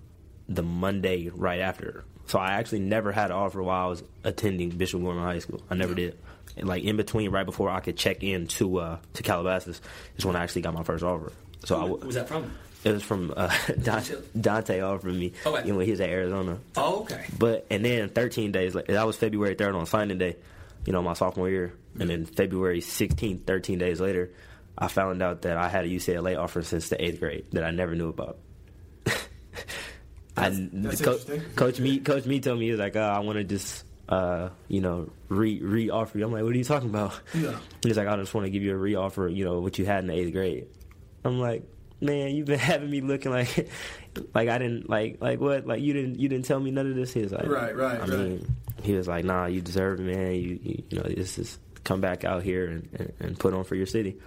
the Monday right after. So I actually never had an offer while I was attending Bishop Gorman High School. I never did. And like in between, right before I could check in to uh, to Calabasas, is when I actually got my first offer. So I Who w- was that from? it was from uh, Donte, Donte offered me Oh, right. you know, when he was at Arizona. Oh, okay. But and then 13 days later, that was February 3rd on signing day, you know, my sophomore year, and then February 16th, 13 days later, I found out that I had a UCLA offer since the eighth grade that I never knew about. I, that's Co-. Coach Meech, Coach Meech told me he was like, oh, I want to just, uh, you know, re re offer you. I'm like, what are you talking about? Yeah. He's like, I just want to give you a re offer, you know, what you had in the eighth grade. I'm like, man, you've been having me looking like, like I didn't like, like what, like you didn't, you didn't tell me none of this. He was like, Right, right, I right. mean, he was like, nah, you deserve it, man. You, you, you know, this is come back out here and, and, and put on for your city.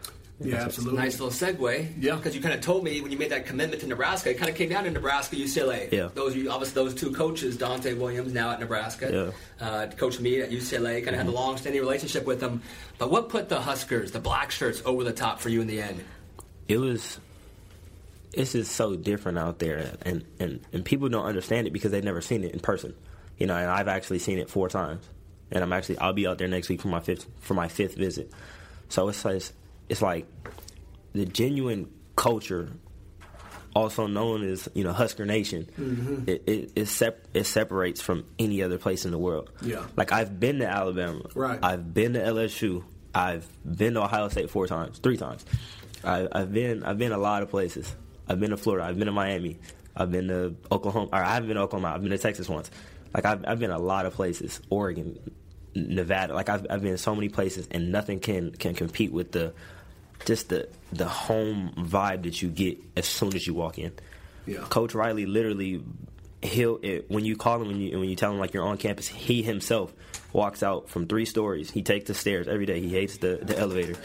Yeah, absolutely. Nice little segue. Yeah. Because you kind of told me when you made that commitment to Nebraska, it kind of came down to Nebraska, UCLA. Yeah. Those you obviously those two coaches, Donte Williams now at Nebraska, uh, Coach Meech at UCLA, kind of had a long-standing relationship with them. But what put the Huskers, the black shirts, over the top for you in the end? It was it's just so different out there and, and, and people don't understand it because they've never seen it in person you know and i've actually seen it four times and i'm actually i'll be out there next week for my fifth for my fifth visit so it's like it's like the genuine culture also known as you know Husker Nation, mm-hmm. it it it, sep- it separates from any other place in the world. Yeah. like I've been to Alabama, Right. I've been to LSU, I've been to Ohio State four times, three times. I, I've been I've been a lot of places. I've been to Florida. I've been to Miami. I've been to Oklahoma. Or I haven't been to Oklahoma. I've been to Texas once. Like I've I've been a lot of places. Oregon, Nevada. Like I've I've been so many places, and nothing can can compete with the just the the home vibe that you get as soon as you walk in. Yeah. Coach Riley literally he'll it, when you call him when you when you tell him like you're on campus, he himself walks out from three stories. He takes the stairs every day. He hates the the elevator.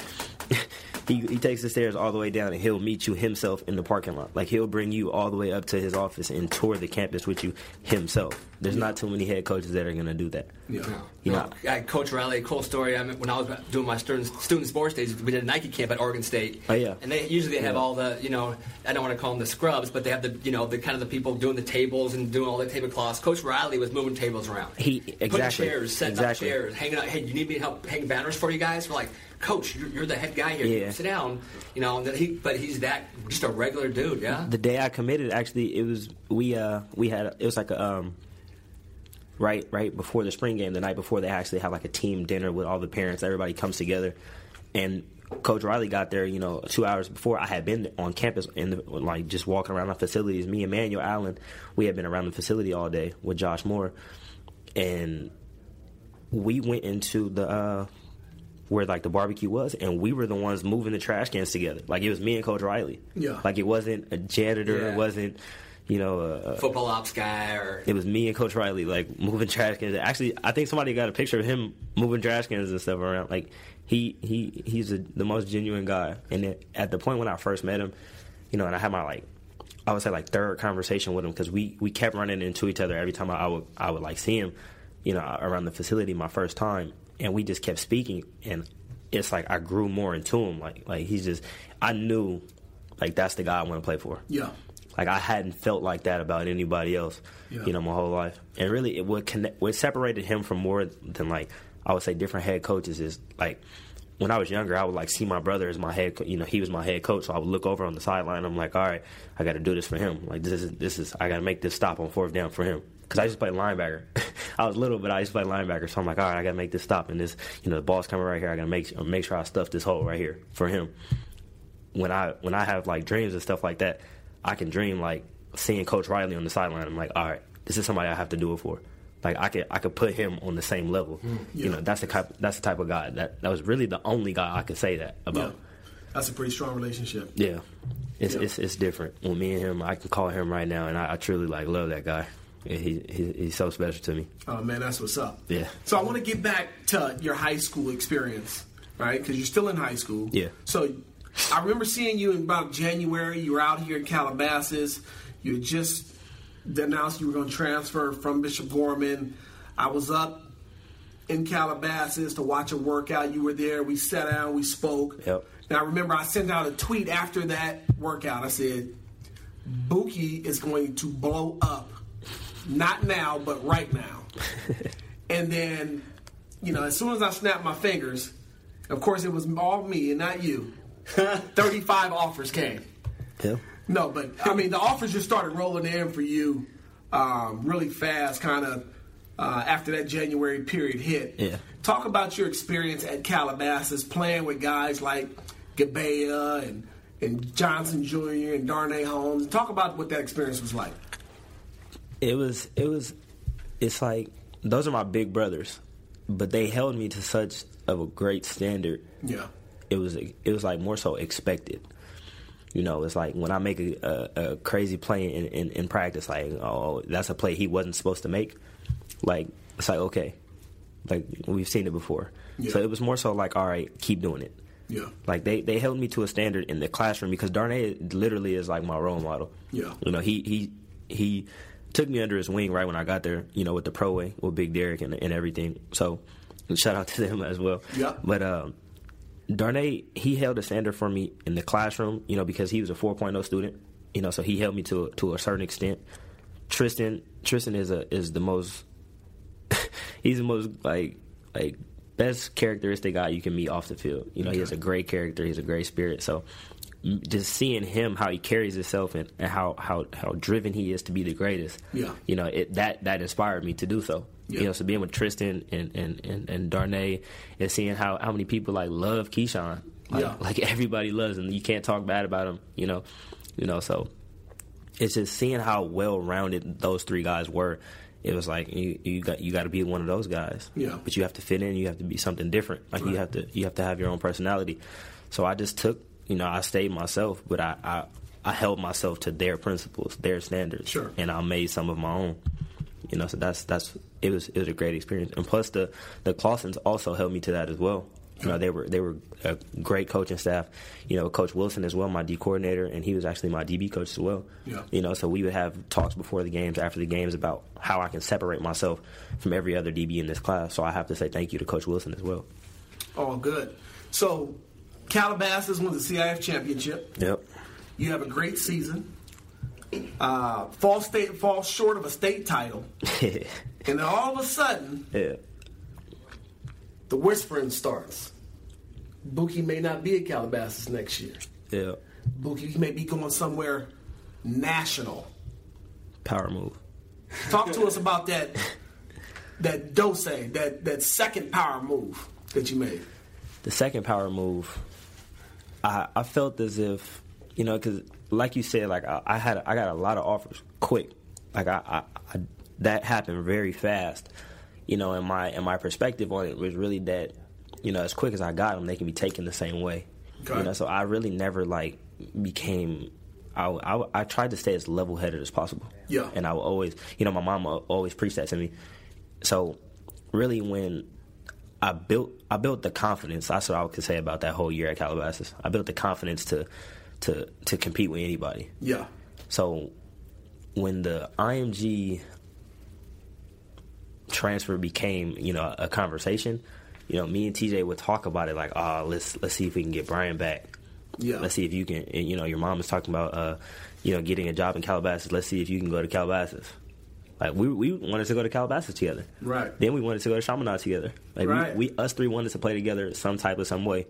he he takes the stairs all the way down and he'll meet you himself in the parking lot. Like he'll bring you all the way up to his office and tour the campus with you himself. There's not too many head coaches that are going to do that. Yeah. You know, Well, Coach Riley, cool story. I mean, when I was doing my student, student sports days, we did a Nike camp at Oregon State. Oh, yeah. And they usually they have Yeah. all the, you know, I don't want to call them the scrubs, but they have the, you know, the kind of the people doing the tables and doing all the tablecloths. Coach Riley was moving tables around. He- exactly. Putting chairs, setting exactly. up chairs, hanging out. Hey, you need me to help hang banners for you guys? We're like, Coach, you're, you're the head guy here. Yeah. Sit down. You know, he, but he's that just a regular dude. Yeah. the day I committed, actually, it was we uh we had it was like a um right right before the spring game, the night before they actually have like a team dinner with all the parents. Everybody comes together, and Coach Riley got there. You know, two hours before I had been on campus and like just walking around the facilities. Me and Manuel Allen, we had been around the facility all day with Josh Moore, and we went into the uh where like the barbecue was, and we were the ones moving the trash cans together. Like it was me and Coach Riley. Yeah. Like it wasn't a janitor. Yeah. It wasn't, you know, a, a- Football ops guy or it was me and Coach Riley like moving trash cans. Actually, I think somebody got a picture of him moving trash cans and stuff around. Like he he he's a, the most genuine guy. And then at the point when I first met him, you know, and I had my like I would say like third conversation with him because we we kept running into each other every time I, I would I would like see him, you know, around the facility my first time, and we just kept speaking and. It's like I grew more into him. Like, like he's just, I knew, like that's the guy I want to play for. Yeah. Like I hadn't felt like that about anybody else, Yeah. you know, my whole life. And really, it what connect, what separated him from more than like I would say different head coaches is like when I was younger, I would like see my brother as my head, co- you know, he was my head coach, so I would look over on the sideline. I'm like, all right, I got to do this for him. Like this is this is I got to make this stop on fourth down for him. Because I used to play linebacker. I was little, but I used to play linebacker. So I'm like, all right, I got to make this stop. And this, you know, the ball's coming right here. I got to make make sure I stuff this hole right here for him when I when I have like dreams and stuff like that, I can dream like seeing Coach Riley on the sideline. I'm like, all right, this is somebody I have to do it for. Like I could I could put him on the same level. Hmm, yeah. You know, that's the type that's the type of guy that that was really the only guy I could say that Yeah. about. That's a pretty strong relationship. Yeah. It's, Yeah. it's it's different. When me and him, I can call him right now, and I, I truly like love that guy. He, he he's so special to me. Oh man, that's what's up. Yeah. So I want to get back to your high school experience, right? Because you're still in high school. Yeah. So I remember seeing you in about January. You were out here in Calabasas. You had just announced you were going to transfer from Bishop Gorman. I was up in Calabasas to watch a workout. You were there. We sat down. We spoke. Yep. Now I remember I sent out a tweet after that workout. I said, "Bookie is going to blow up, not now, but right now." and then, you know, as soon as I snapped my fingers, of course it was all me and not you. Thirty-five offers came. Yeah. No, but I mean the offers just started rolling in for you um, really fast, kind of uh, after that January period hit. Yeah. Talk about your experience at Calabasas playing with guys like Gebbia and and Johnson Jr. and Darnay Holmes. Talk about what that experience was like. It was it was it's like those are my big brothers but they held me to such of a great standard Yeah. it was it was like more so expected you know it's like when i make a, a, a crazy play in, in, in practice like oh that's a play he wasn't supposed to make like it's like okay like we've seen it before Yeah. so it was more so like all right keep doing it Yeah. like they, they held me to a standard in the classroom because Darnay literally is like my role model. Yeah. You know, he he he took me under his wing right when I got there, you know, with the pro way with Big Derek and, and everything. So shout out to them as well. Yeah. But um Darnay, he held a standard for me in the classroom, you know, because he was a 4.0 student, you know, so he held me to to a certain extent. Tristan Tristan is a is the most he's the most like like best characteristic guy you can meet off the field. You know, he has a great character, he's a great spirit. So just seeing him how he carries himself and, and how, how how driven he is to be the greatest. Yeah. You know, it that that inspired me to do so. Yeah. You know, so being with Tristan and and and, and Darnay and seeing how how many people like love Keyshawn. Like, Yeah. like everybody loves him. You can't talk bad about him, you know. You know, so it's just seeing how well rounded those three guys were. It was like you you got you got to be one of those guys. Yeah. But you have to fit in. You have to be something different. Like you have to you have to have your own personality. So I just took you know I stayed myself, but I I, I held myself to their principles, their standards, Sure. and I made some of my own. You know, so that's that's it was it was a great experience, and plus the the Clausens also held me to that as well. You know, they were they were a great coaching staff. You know, Coach Wilson as well, my D coordinator, and he was actually my DB coach as well. Yeah. You know, so we would have talks before the games, after the games about how I can separate myself from every other DB in this class. So I have to say thank you to Coach Wilson as well. All good. So Calabasas won the CIF championship. Yep. You have a great season. Uh, fall state falls short of a state title, and then all of a sudden, yeah. the whispering starts. Bookie may not be at Calabasas next year. Yeah. Bookie may be going somewhere national. Power move. Talk to us about that that dose, that that second power move that you made. the second power move, I, I felt as if you know because like you said, like I, I had I got a lot of offers quick, like I, I, that happened very fast, you know, and my and my perspective on it was really that you know, as quick as I got them, they can be taken the same way. Okay. You know, so I really never like became. I, I, I tried to stay as level headed as possible. Yeah. And I would always, you know, my mom always preached that to me. So, really, when I built, I built the confidence. That's what I could say about that whole year at Calabasas. I built the confidence to, to, to compete with anybody. Yeah. So when the IMG transfer became, you know, a conversation, you know, me and TJ would talk about it like, oh, let's let's see if we can get Brian back. Yeah. Let's see if you can. and, You know, your mom is talking about, uh, you know, getting a job in Calabasas. Let's see if you can go to Calabasas. Like we we wanted to go to Calabasas together. Right. Then we wanted to go to Chaminade together. Like Right. we, we us three wanted to play together some type of some way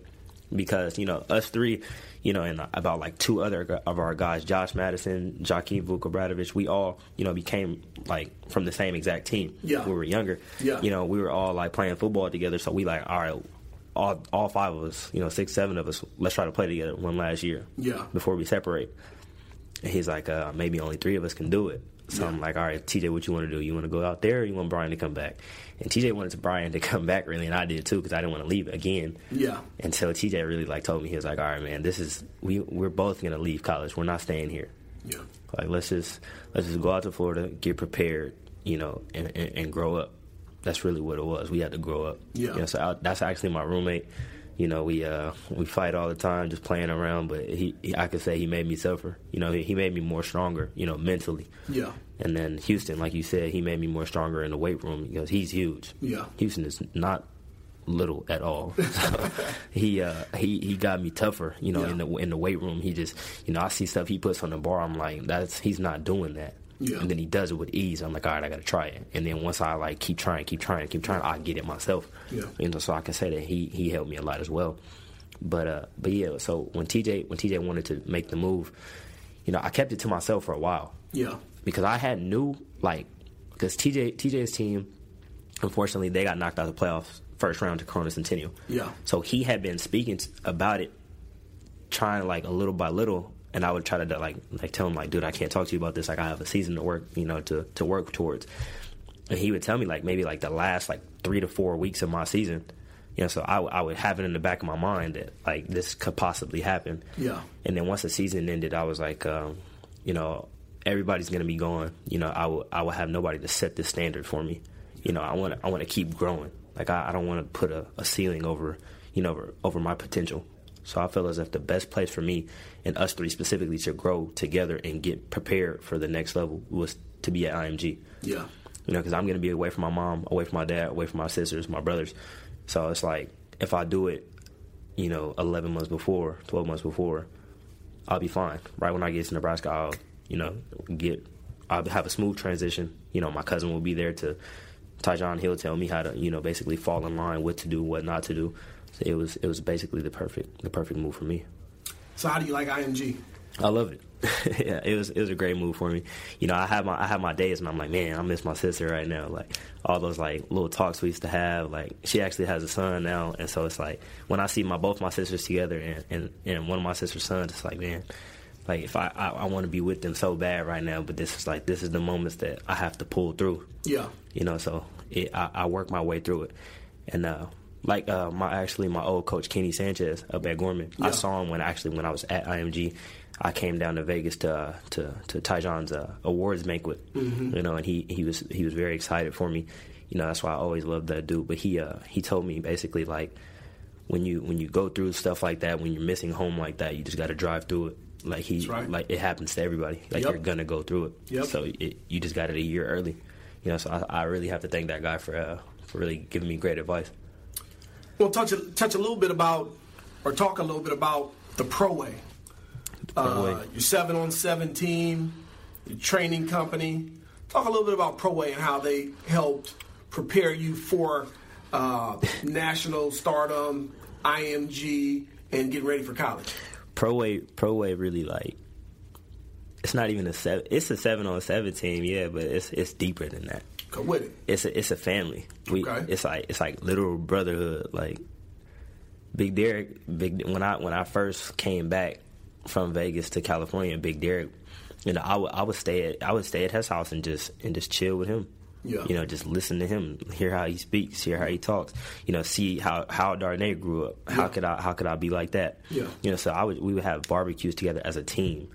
because you know us three, you know, and about like two other of our guys, Josh Madison, Joaquin Vukobradovic, we all you know became like from the same exact team. Yeah. when we were younger. Yeah. you know, we were all like playing football together. So we like all right. All, all five of us, you know, six, seven of us, let's try to play together one last year. Yeah. Before we separate. And he's like, uh, maybe only three of us can do it. So Yeah. I'm like, all right, TJ, what you want to do? You want to go out there or you want Brian to come back? And TJ wanted to Brian to come back, really, and I did too because I didn't want to leave again. Yeah. So TJ really like told me he was like, all right, man, this is we we're both gonna leave college. We're not staying here. Yeah. Like let's just let's just go out to Florida, get prepared, you know, and, and, and grow up. That's really what it was. We had to grow up. Yeah. You know, so I, that's actually my roommate. You know, we uh we fight all the time, just playing around. But he, he I could say he made me suffer. You know, he, he made me more stronger. You know, mentally. Yeah. And then Houston, like you said, he made me more stronger in the weight room because he's huge. Yeah. Houston is not little at all. So he uh, he he got me tougher, you know, Yeah. in the in the weight room. He just, you know, I see stuff he puts on the bar. I'm like, that's he's not doing that. Yeah. And then he does it with ease. I'm like, all right, I got to try it. And then once I like keep trying, keep trying, keep trying, I get it myself. Yeah. You know, so I can say that he he helped me a lot as well. But uh, but yeah, so when TJ when TJ wanted to make the move, you know, I kept it to myself for a while Yeah. because I had new like because TJ TJ's team, unfortunately, they got knocked out of the playoffs first round to Corona Centennial. Yeah. So he had been speaking about it, trying like a little by little, and I would try to like like tell him like, dude, I can't talk to you about this. Like I have a season to work, you know, to to work towards. And he would tell me like maybe like the last like three to four weeks of my season. You know, so I, w- I would have it in the back of my mind that like this could possibly happen. Yeah. And then once the season ended, I was like, um, you know, everybody's gonna be gone. You know, I will I will have nobody to set this standard for me. You know, I want I want to keep growing. Like I, I don't want to put a, a ceiling over you know over, over my potential. So I feel as if the best place for me and us three specifically to grow together and get prepared for the next level was to be at IMG. Yeah. You know, because I'm going to be away from my mom, away from my dad, away from my sisters, my brothers. So it's like if I do it, you know, 11 months before, 12 months before, I'll be fine. Right when I get to Nebraska, I'll, you know, get, I'll have a smooth transition. You know, my cousin will be there to, Tyjon, he'll tell me how to, you know, basically fall in line, what to do, what not to do. So it was, it was basically the perfect, the perfect move for me. So how do you like IMG? I love it. yeah, it was it was a great move for me. You know, I have my I have my days and I'm like, man, I miss my sister right now. Like all those like little talks we used to have. Like she actually has a son now, and so it's like when I see my both my sisters together and and, and one of my sister's sons, it's like, man, like if I I, I want to be with them so bad right now, but this is like this is the moments that I have to pull through. Yeah. You know, so it, I, I work my way through it, and uh, like uh, my actually my old coach Kenny Sanchez up at Gorman, Yeah. I saw him when actually when I was at IMG. I came down to Vegas to uh, to to Tyjon's uh, awards banquet, you know, and he, he was he was very excited for me. You know, that's why I always loved that dude. But he uh, he told me basically like when you when you go through stuff like that, when you're missing home like that, you just got to drive through it. Like he right. like it happens to everybody. Like Yep. you're gonna go through it. Yep. So it, you just got it a year early. You know, so I, I really have to thank that guy for uh, for really giving me great advice. We'll touch a, touch a little bit about, or talk a little bit about the Pro Way. Uh, your seven on seven team, your training company. Talk a little bit about Pro Way and how they helped prepare you for uh, national stardom, IMG, and getting ready for college. Pro way, pro way, really like. It's not even a seven. It's a seven on seven team, yeah, but it's it's deeper than that. With it. It's a it's a family. We Okay. it's like it's like literal brotherhood. Like Big Derek, Big when I when I first came back from Vegas to California, Big Derek, you know, I would I would stay at I would stay at his house and just and just chill with him. Yeah. You know, just listen to him, hear how he speaks, hear how he talks. You know, see how how Darnay grew up. How Yeah. could I how could I be like that? Yeah. You know, so I would we would have barbecues together as a team.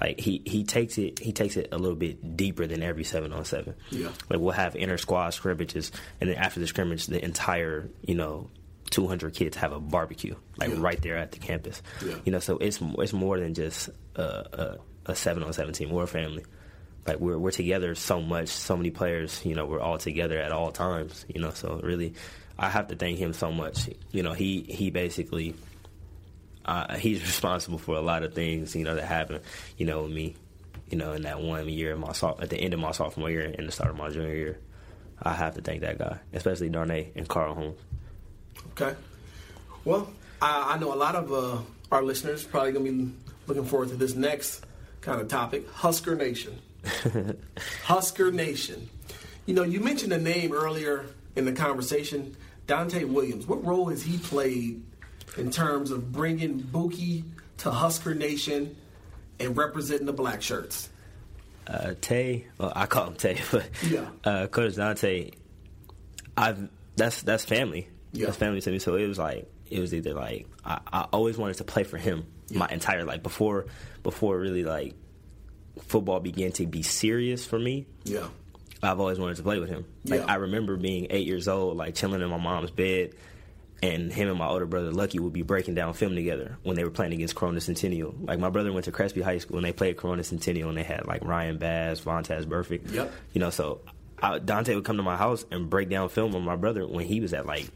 Like he he takes it he takes it a little bit deeper than every seven on seven. Yeah. Like we'll have inter squad scrimmages, and then after the scrimmage, the entire you know. 200 kids have a barbecue like Yeah. right there at the campus Yeah. you know so it's it's more than just a, a, a 7 on 17 we're a family like we're we're together so much so many players you know we're all together at all times you know so really i have to thank him so much you know he he basically uh, he's responsible for a lot of things you know that happen you know with me you know in that one year my at the end of my sophomore year and the start of my junior year i have to thank that guy especially darnay and carl holmes Okay. Well, I, I know a lot of uh, our listeners probably going to be looking forward to this next kind of topic Husker Nation. Husker Nation. You know, you mentioned a name earlier in the conversation, Donte Williams. What role has he played in terms of bringing Bookie to Husker Nation and representing the black shirts? uh, Tay, well, I call him Tay, but Yeah. uh, Coach Donte, I've that's that's family. Yeah. That's family to me. So it was like it was either like I, I always wanted to play for him my entire life before before really like football began to be serious for me. Yeah. I've always wanted to play with him. Like Yeah. I remember being eight years old, like chilling in my mom's bed, and him and my older brother Lucky would be breaking down film together when they were playing against Corona Centennial. Like my brother went to Crespi High School and they played Corona Centennial, and they had like Ryan Bass, Vontaz Burfict. Yep. You know, so I, Donte would come to my house and break down film with my brother when he was at like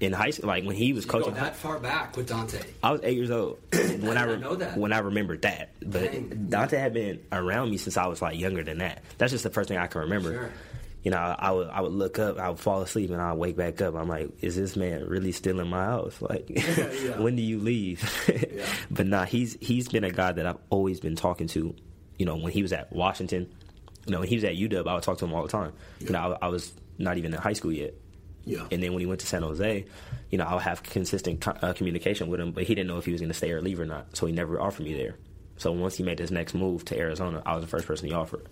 in high school, like when he was You coaching. that far back with Donte. I was eight years old when I, I re- know that. when I remembered that. But Dang. Donte had been around me since I was like younger than that. That's just the first thing I can remember. Sure. You know, I, I would I would look up, I would fall asleep, and I would wake back up. I'm like, is this man really still in my house? Like, yeah. when do you leave? But nah, he's he's been a guy that I've always been talking to. You know, when he was at Washington, you know, when he was at UW, I would talk to him all the time. You know, I, I was not even in high school yet. Yeah. And then when he went to San Jose, you know, I would have consistent co- uh, communication with him, but he didn't know if he was going to stay or leave or not. So he never offered me there. So once he made his next move to Arizona, I was the first person he offered.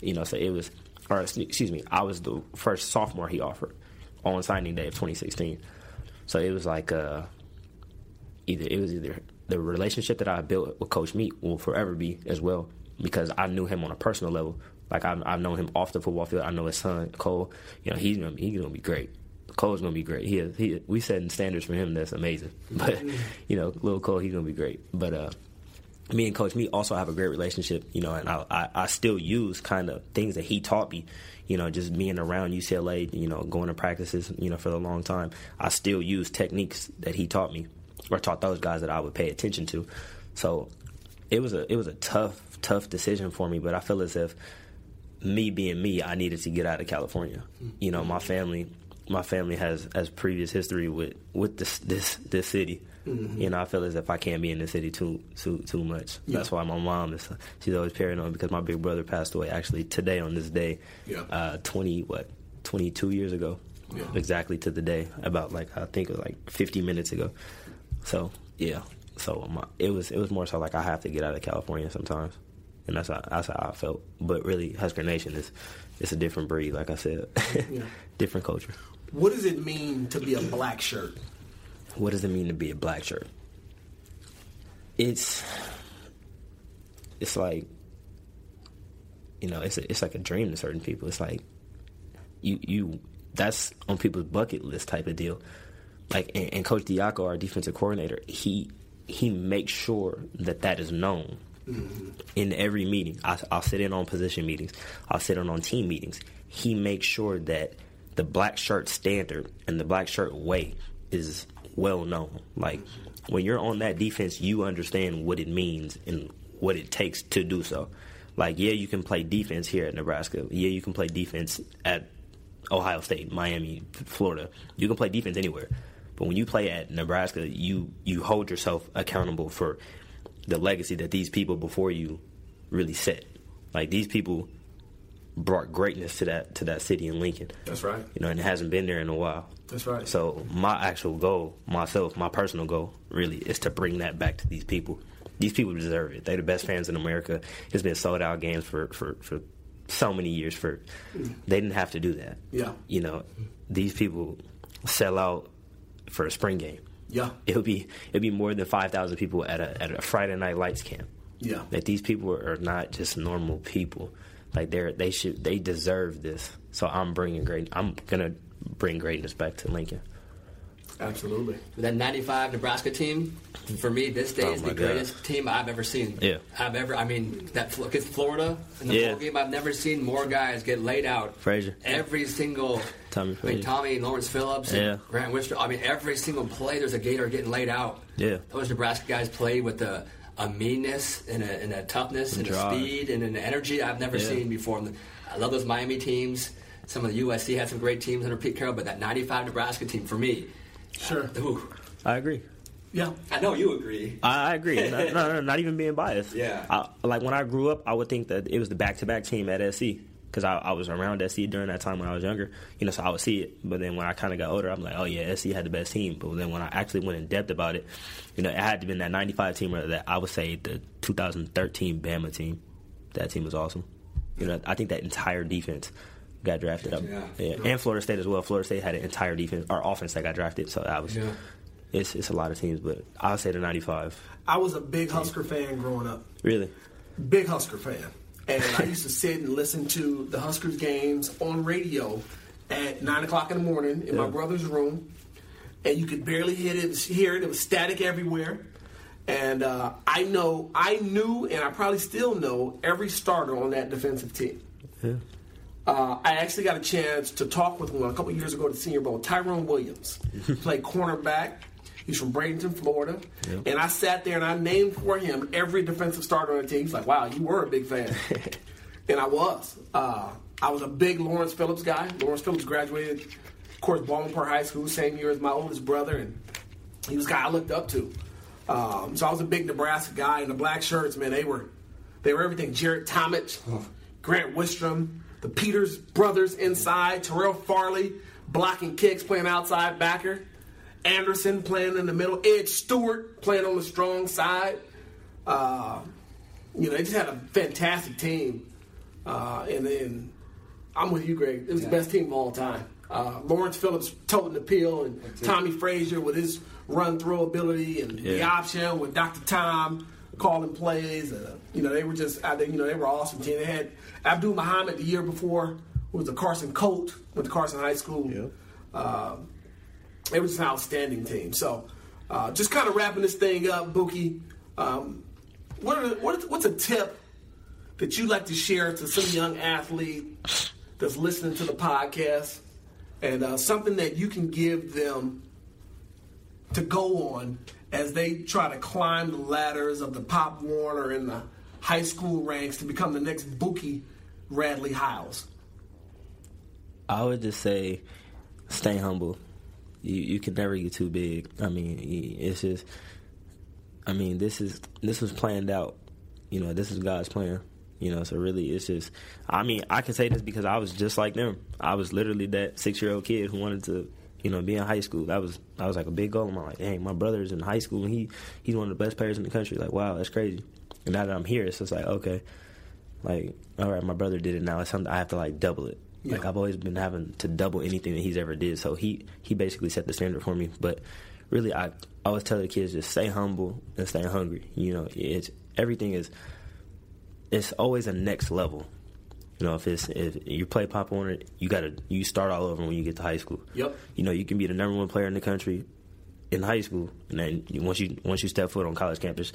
You know, so it was, or excuse me, I was the first sophomore he offered on signing day of 2016. So it was like, uh, either it was either the relationship that I built with Coach Meech will forever be as well because I knew him on a personal level. Like I've, I've known him off the football field. I know his son Cole. You know he's gonna he's gonna be great. Cole's gonna be great. He, he we setting standards for him that's amazing. But you know, little Cole, he's gonna be great. But uh, me and Coach Meech also have a great relationship. You know, and I I, I still use kind of things that he taught me. You know, just being around UCLA. You know, going to practices. You know, for a long time, I still use techniques that he taught me or taught those guys that I would pay attention to. So it was a it was a tough tough decision for me, but I feel as if me being me, I needed to get out of California. You know, my family my family has has previous history with with this this this city. You know, I feel as if I can't be in the city too too too much. That's why my mom is she's always paranoid because my big brother passed away actually today on this day, Yeah. uh, twenty what twenty two years ago, Yeah. exactly to the day. About like I think it was like fifty minutes ago. So yeah, so my, it was it was more so like I have to get out of California sometimes, and that's how that's how I felt. But really, Husker Nation is it's a different breed, like I said, Yeah. different culture. What does it mean to be a black shirt? What does it mean to be a black shirt? It's it's like you know, it's a, it's like a dream to certain people. It's like you you that's on people's bucket list type of deal. Like and, and Coach Diaco, our defensive coordinator, he he makes sure that that is known mm-hmm. in every meeting. I, I'll sit in on position meetings. I'll sit in on team meetings. He makes sure that the black shirt standard and the black shirt way is well known. Like when you're on that defense, you understand what it means and what it takes to do so. Like yeah, you can play defense here at Nebraska. Yeah, you can play defense at Ohio State, Miami, Florida. You can play defense anywhere. But when you play at Nebraska, you you hold yourself accountable for the legacy that these people before you really set. Like these people brought greatness to that to that city in Lincoln. That's right. You know, and it hasn't been there in a while. That's right. So my actual goal, myself, my personal goal, really, is to bring that back to these people. These people deserve it. They're the best fans in America. It's been sold out games for for, for so many years for. They didn't have to do that. Yeah. You know, these people sell out for a spring game. Yeah. It'll be it'll be more than five thousand people at a at a Friday night lights camp. Yeah. That these people are not just normal people. Like they're they should they deserve this. So I'm bringing great. I'm gonna bring greatness back to Lincoln. Absolutely. That '95 Nebraska team, for me, this day Oh is my the God. greatest team I've ever seen. Yeah. I've ever. I mean, that against Florida in the Yeah. bowl game, I've never seen more guys get laid out. Frazier. Every single. Tommy I mean, Frazier. Tommy, Lawrence Phillips, and Yeah. Grant Wistrom. I mean, every single play, there's a Gator getting laid out. Yeah. Those Nebraska guys played with a, a meanness and a, and a toughness and, a speed and an energy I've never Yeah. seen before. I love those Miami teams. Some of the USC had some great teams under Pete Carroll, but that '95 Nebraska team for me, Sure. Uh, ooh, I agree. Yeah. I know you agree. I, I agree. no, no, no, not even being biased. Yeah. I, like when I grew up, I would think that it was the back-to-back team at SC because I, I was around SC during that time when I was younger. You know, so I would see it. But then when I kind of got older, I'm like, oh yeah, SC had the best team. But then when I actually went in depth about it, you know, it had to been that '95 team or that I would say the 2013 Bama team. That team was awesome. You know, I think that entire defense got drafted up. Yeah. And Florida State as well. Florida State had an entire defense or offense that got drafted. So was. Yeah. It's, it's a lot of teams, but I'll say the 95. I was a big Husker fan growing up. Really? Big Husker fan. And I used to sit and listen to the Huskers games on radio at 9 o'clock in the morning in my brother's room. And you could barely hear it, it was, hear it. It was static everywhere. And uh, I know, I knew, and I probably still know every starter on that defensive team. Yeah. Uh, I actually got a chance to talk with one a couple years ago at the Senior Bowl. Tyrone Williams played cornerback. He's from Bradenton, Florida. And I sat there and I named for him every defensive starter on the team. He's like, wow, you were a big fan. and I was. Uh, I was a big Lawrence Phillips guy. Lawrence Phillips graduated, of course, Baltimore High School, same year as my oldest brother. And he was a guy I looked up to. Um, so I was a big Nebraska guy, and the black shirts, man, they were they were everything. Jared Tomich, Grant Wistrom, the Peters brothers inside, Terrell Farley blocking kicks, playing outside backer, Anderson playing in the middle, Ed Stewart playing on the strong side. Uh, you know, they just had a fantastic team, uh, and then I'm with you, Greg. It was the best team of all time. Uh, Lawrence Phillips toting the peel, and Tommy Frazier with his run throw ability, and the option with Dr. Tom calling plays. Uh, you know, they were just out there. You know, they were awesome team. They had Abdul Muhammad the year before, who was a Carson Colt, went to Carson High School. Uh, it was an outstanding team. So, uh, just kind of wrapping this thing up, Bookie. Um, what are the, what is, what's a tip that you'd like to share to some young athlete that's listening to the podcast, and uh, something that you can give them to go on as they try to climb the ladders of the Pop Warner and the high school ranks to become the next Buki Radley Hiles? I would just say, stay humble. You you can never get too big. I mean, it's just. I mean, this is this was planned out. You know, this is God's plan. You know, so really, it's just. I mean, I can say this because I was just like them. I was literally that six year old kid who wanted to, you know, being in high school. That was that was like a big goal. I'm like, dang, my brother's in high school and he he's one of the best players in the country. Like, wow, that's crazy. And now that I'm here, it's just like, okay, like, all right, my brother did it. Now it's something I have to like double it. Like I've always been having to double anything that he's ever did. So he he basically set the standard for me. But really, I always tell the kids just stay humble and stay hungry. You know, it's everything is it's always a next level. You know, if it's if you play Pop Warner, you gotta you start all over when you get to high school. Yep. You know, you can be the number one player in the country in high school, and then once you once you step foot on college campus,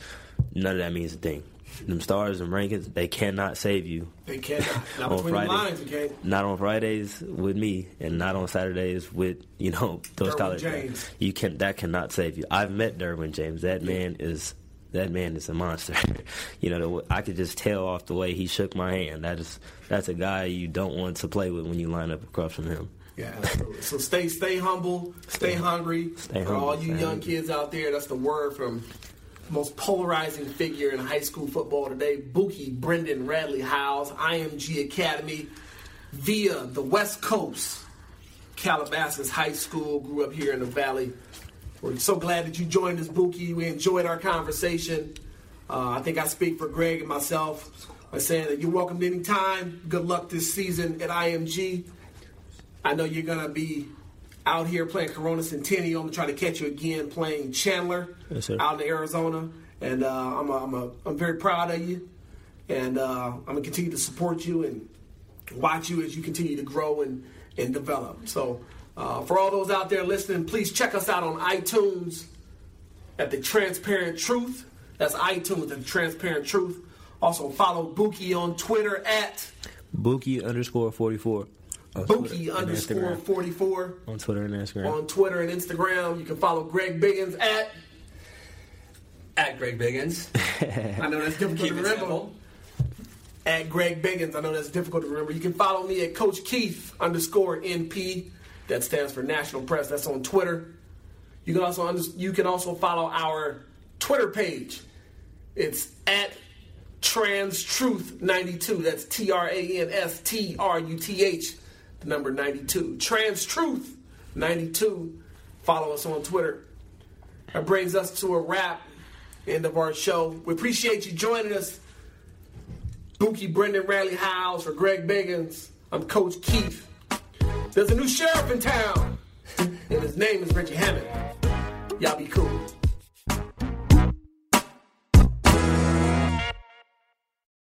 none of that means a thing. Them stars and rankings, they cannot save you. They cannot. Not on between the Friday. lines, okay? Not on Fridays with me, and not on Saturdays with you know those Derwin college James. guys. You can that cannot save you. I've met Derwin James. That man is that man is a monster. you know, the, I could just tell off the way he shook my hand. That is that's a guy you don't want to play with when you line up across from him. Yeah. So stay stay humble, stay hungry. Stay for humble, all you stay young hungry. kids out there, that's the word from most polarizing figure in high school football today, Bookie Brendan Radley-Hiles, IMG Academy, via the West Coast, Calabasas High School, grew up here in the Valley. We're so glad that you joined us, Bookie. We enjoyed our conversation. Uh, I think I speak for Greg and myself. by saying that you're welcome anytime. Good luck this season at IMG. I know you're gonna be out here playing Corona Centennial. I'm gonna try to catch you again playing Chandler Yes, out in Arizona, and uh, I'm a, I'm a, I'm very proud of you, and uh, I'm gonna continue to support you and watch you as you continue to grow and and develop. So, uh, for all those out there listening, please check us out on iTunes at the Transparent Truth. That's iTunes at the Transparent Truth. Also follow Bookie on Twitter at Bookie underscore forty four. Bookie underscore 44 on Twitter and Instagram. on Twitter and Instagram. You can follow Greg Biggins at. At Greg Biggins. I know that's difficult to remember. At Greg Biggins. I know that's difficult to remember. You can follow me at Coach Keith underscore NP. That stands for National Press. That's on Twitter. You can also you can also follow our Twitter page. It's at Trans Truth 92. That's T R A N S T R U T H, the number 92. Trans Truth 92. Follow us on Twitter. That brings us to a wrap. End of our show. We appreciate you joining us. Bookie Brendan Radley-Hiles for Greg Biggins. I'm Coach Keith. There's a new sheriff in town, and his name is Richie Hammond. Y'all be cool.